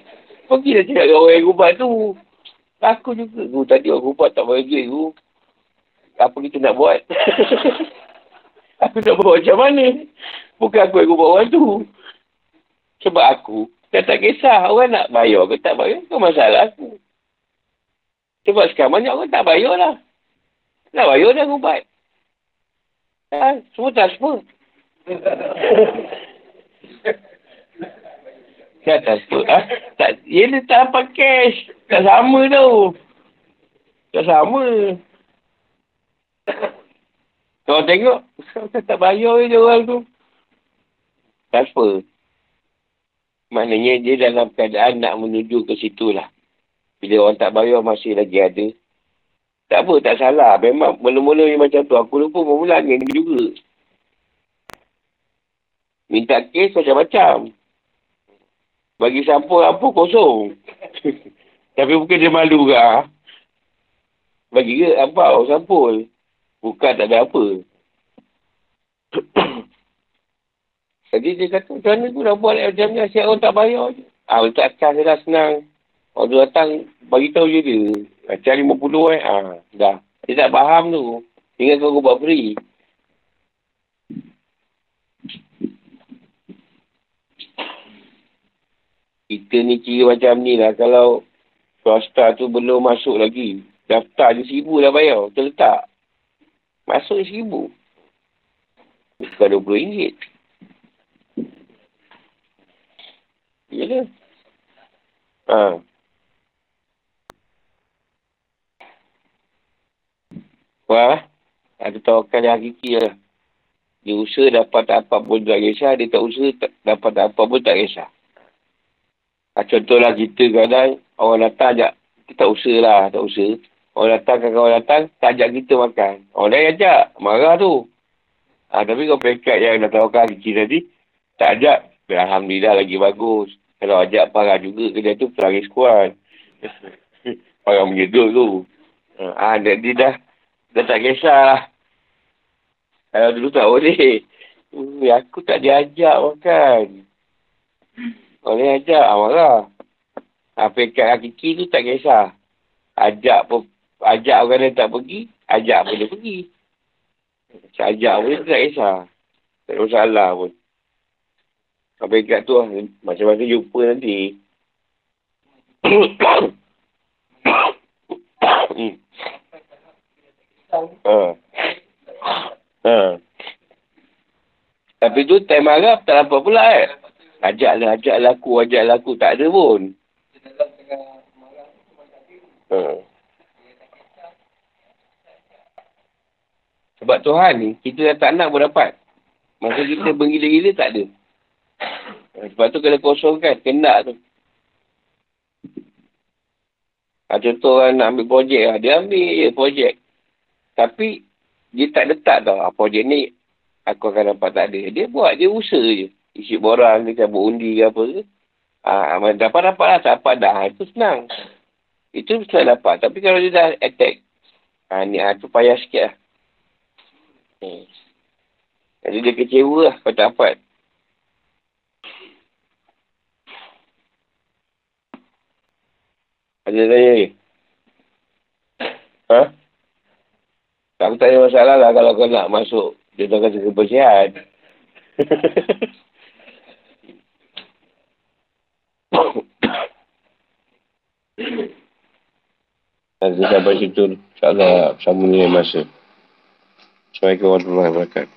Pergilah cakap dengan orang yang ubat tu. Aku juga. Guru tadi orang ubat tak bagi duit guru. Apa kita nak buat? [laughs] aku nak buat macam mana? Bukan aku yang ubat orang tu. Sebab aku Saya tak kisah. Orang nak bayar ke tak bayar. Itu masalah aku. Sebab sekarang banyak orang tak bayar lah. Nak bayar dah ubat. Ha? Semua tak semua. [laughs] Kan tak semua. Ha? Tak, ia dia tak dapat cash. Tak sama tau. Tak sama. Kalau tengok, [laughs] tak bayar je orang tu. Transfer. Maknanya dia dalam keadaan nak menuju ke situ lah. Bila orang tak bayar masih lagi ada. Tak apa, tak salah. Memang mula-mula macam tu. Aku lupa bermula ni juga. Minta kes macam-macam. Bagi sampul apa kosong. [laughs] Tapi bukan dia malu ke. Bagi ke apa sampul. Bukan tak ada apa. [coughs] Jadi dia kata, macam mana tu nak buat eh, macam ni? Asyik orang tak bayar je. Ah, untuk acah je dah senang. Orang tu datang, bagi tahu je dia. Acah lima puluh eh. Ah, dah. Dia tak faham tu. Ingat kau buat free. Kita ni kira macam ni lah. Kalau swasta tu belum masuk lagi. Daftar je seribu dah bayar. Terletak. Masuk je seribu. Bukan dua puluh ringgit. Yalah. Kan? Ha. Wah. Ada tawakal yang hakiki lah. Dia usaha dapat tak apa pun tak kisah. Dia tak usaha tak, dapat tak apa pun tak kisah. Ha, contohlah kita kadang orang datang ajak. Kita tak usaha lah. Tak usaha. Orang datang kan orang datang tak ajak kita makan. Orang lain ajak. Marah tu. Ha, tapi kau pekat yang dah tawakal hakiki tadi. Tak ajak Alhamdulillah lagi bagus. Kalau ajak parah juga kerja tu, pelari skuad. [laughs] parah menyedut tu. Ha, dia, dia dah, dah tak kisah lah. Kalau dulu tak boleh. Hmm, aku tak diajak makan. Boleh ajak, ah, marah. Apa ikat hakiki tu tak kisah. Ajak pun, ajak orang lain tak pergi, ajak pun dia pergi. Ajak pun dia tak kisah. Tak ada masalah pun. Apa ikat tu lah, macam-macam jumpa nanti. [coughs] hmm. Ha. Ha. Tapi tu time marah tak dapat pula eh. Ajaklah, ajaklah aku, ajaklah aku. Tak ada pun. Ha. Sebab Tuhan ni, kita dah tak nak pun dapat. Masa kita bergila-gila, tak ada. Sebab tu kena kosongkan, kena tu. Ha, contoh orang nak ambil projek lah. Dia ambil je projek. Tapi, dia tak letak tau. Ha, projek ni, aku akan dapat tak ada. Dia buat, dia usaha je isi borang ke cabut undi ke apa ke. Ha, dapat-dapat lah, dapat dah. Itu senang. Itu senang dapat. Tapi kalau dia dah attack, ha, ni ha, tu payah sikit lah. Hmm. Jadi dia kecewa lah kalau tak dapat. Ada ni? Ha? Aku tak ada masalah lah kalau kau nak masuk. Dia tak kata kebersihan. [coughs] Nanti sampai situ. InsyaAllah sambung dengan masa. Assalamualaikum warahmatullahi wabarakatuh.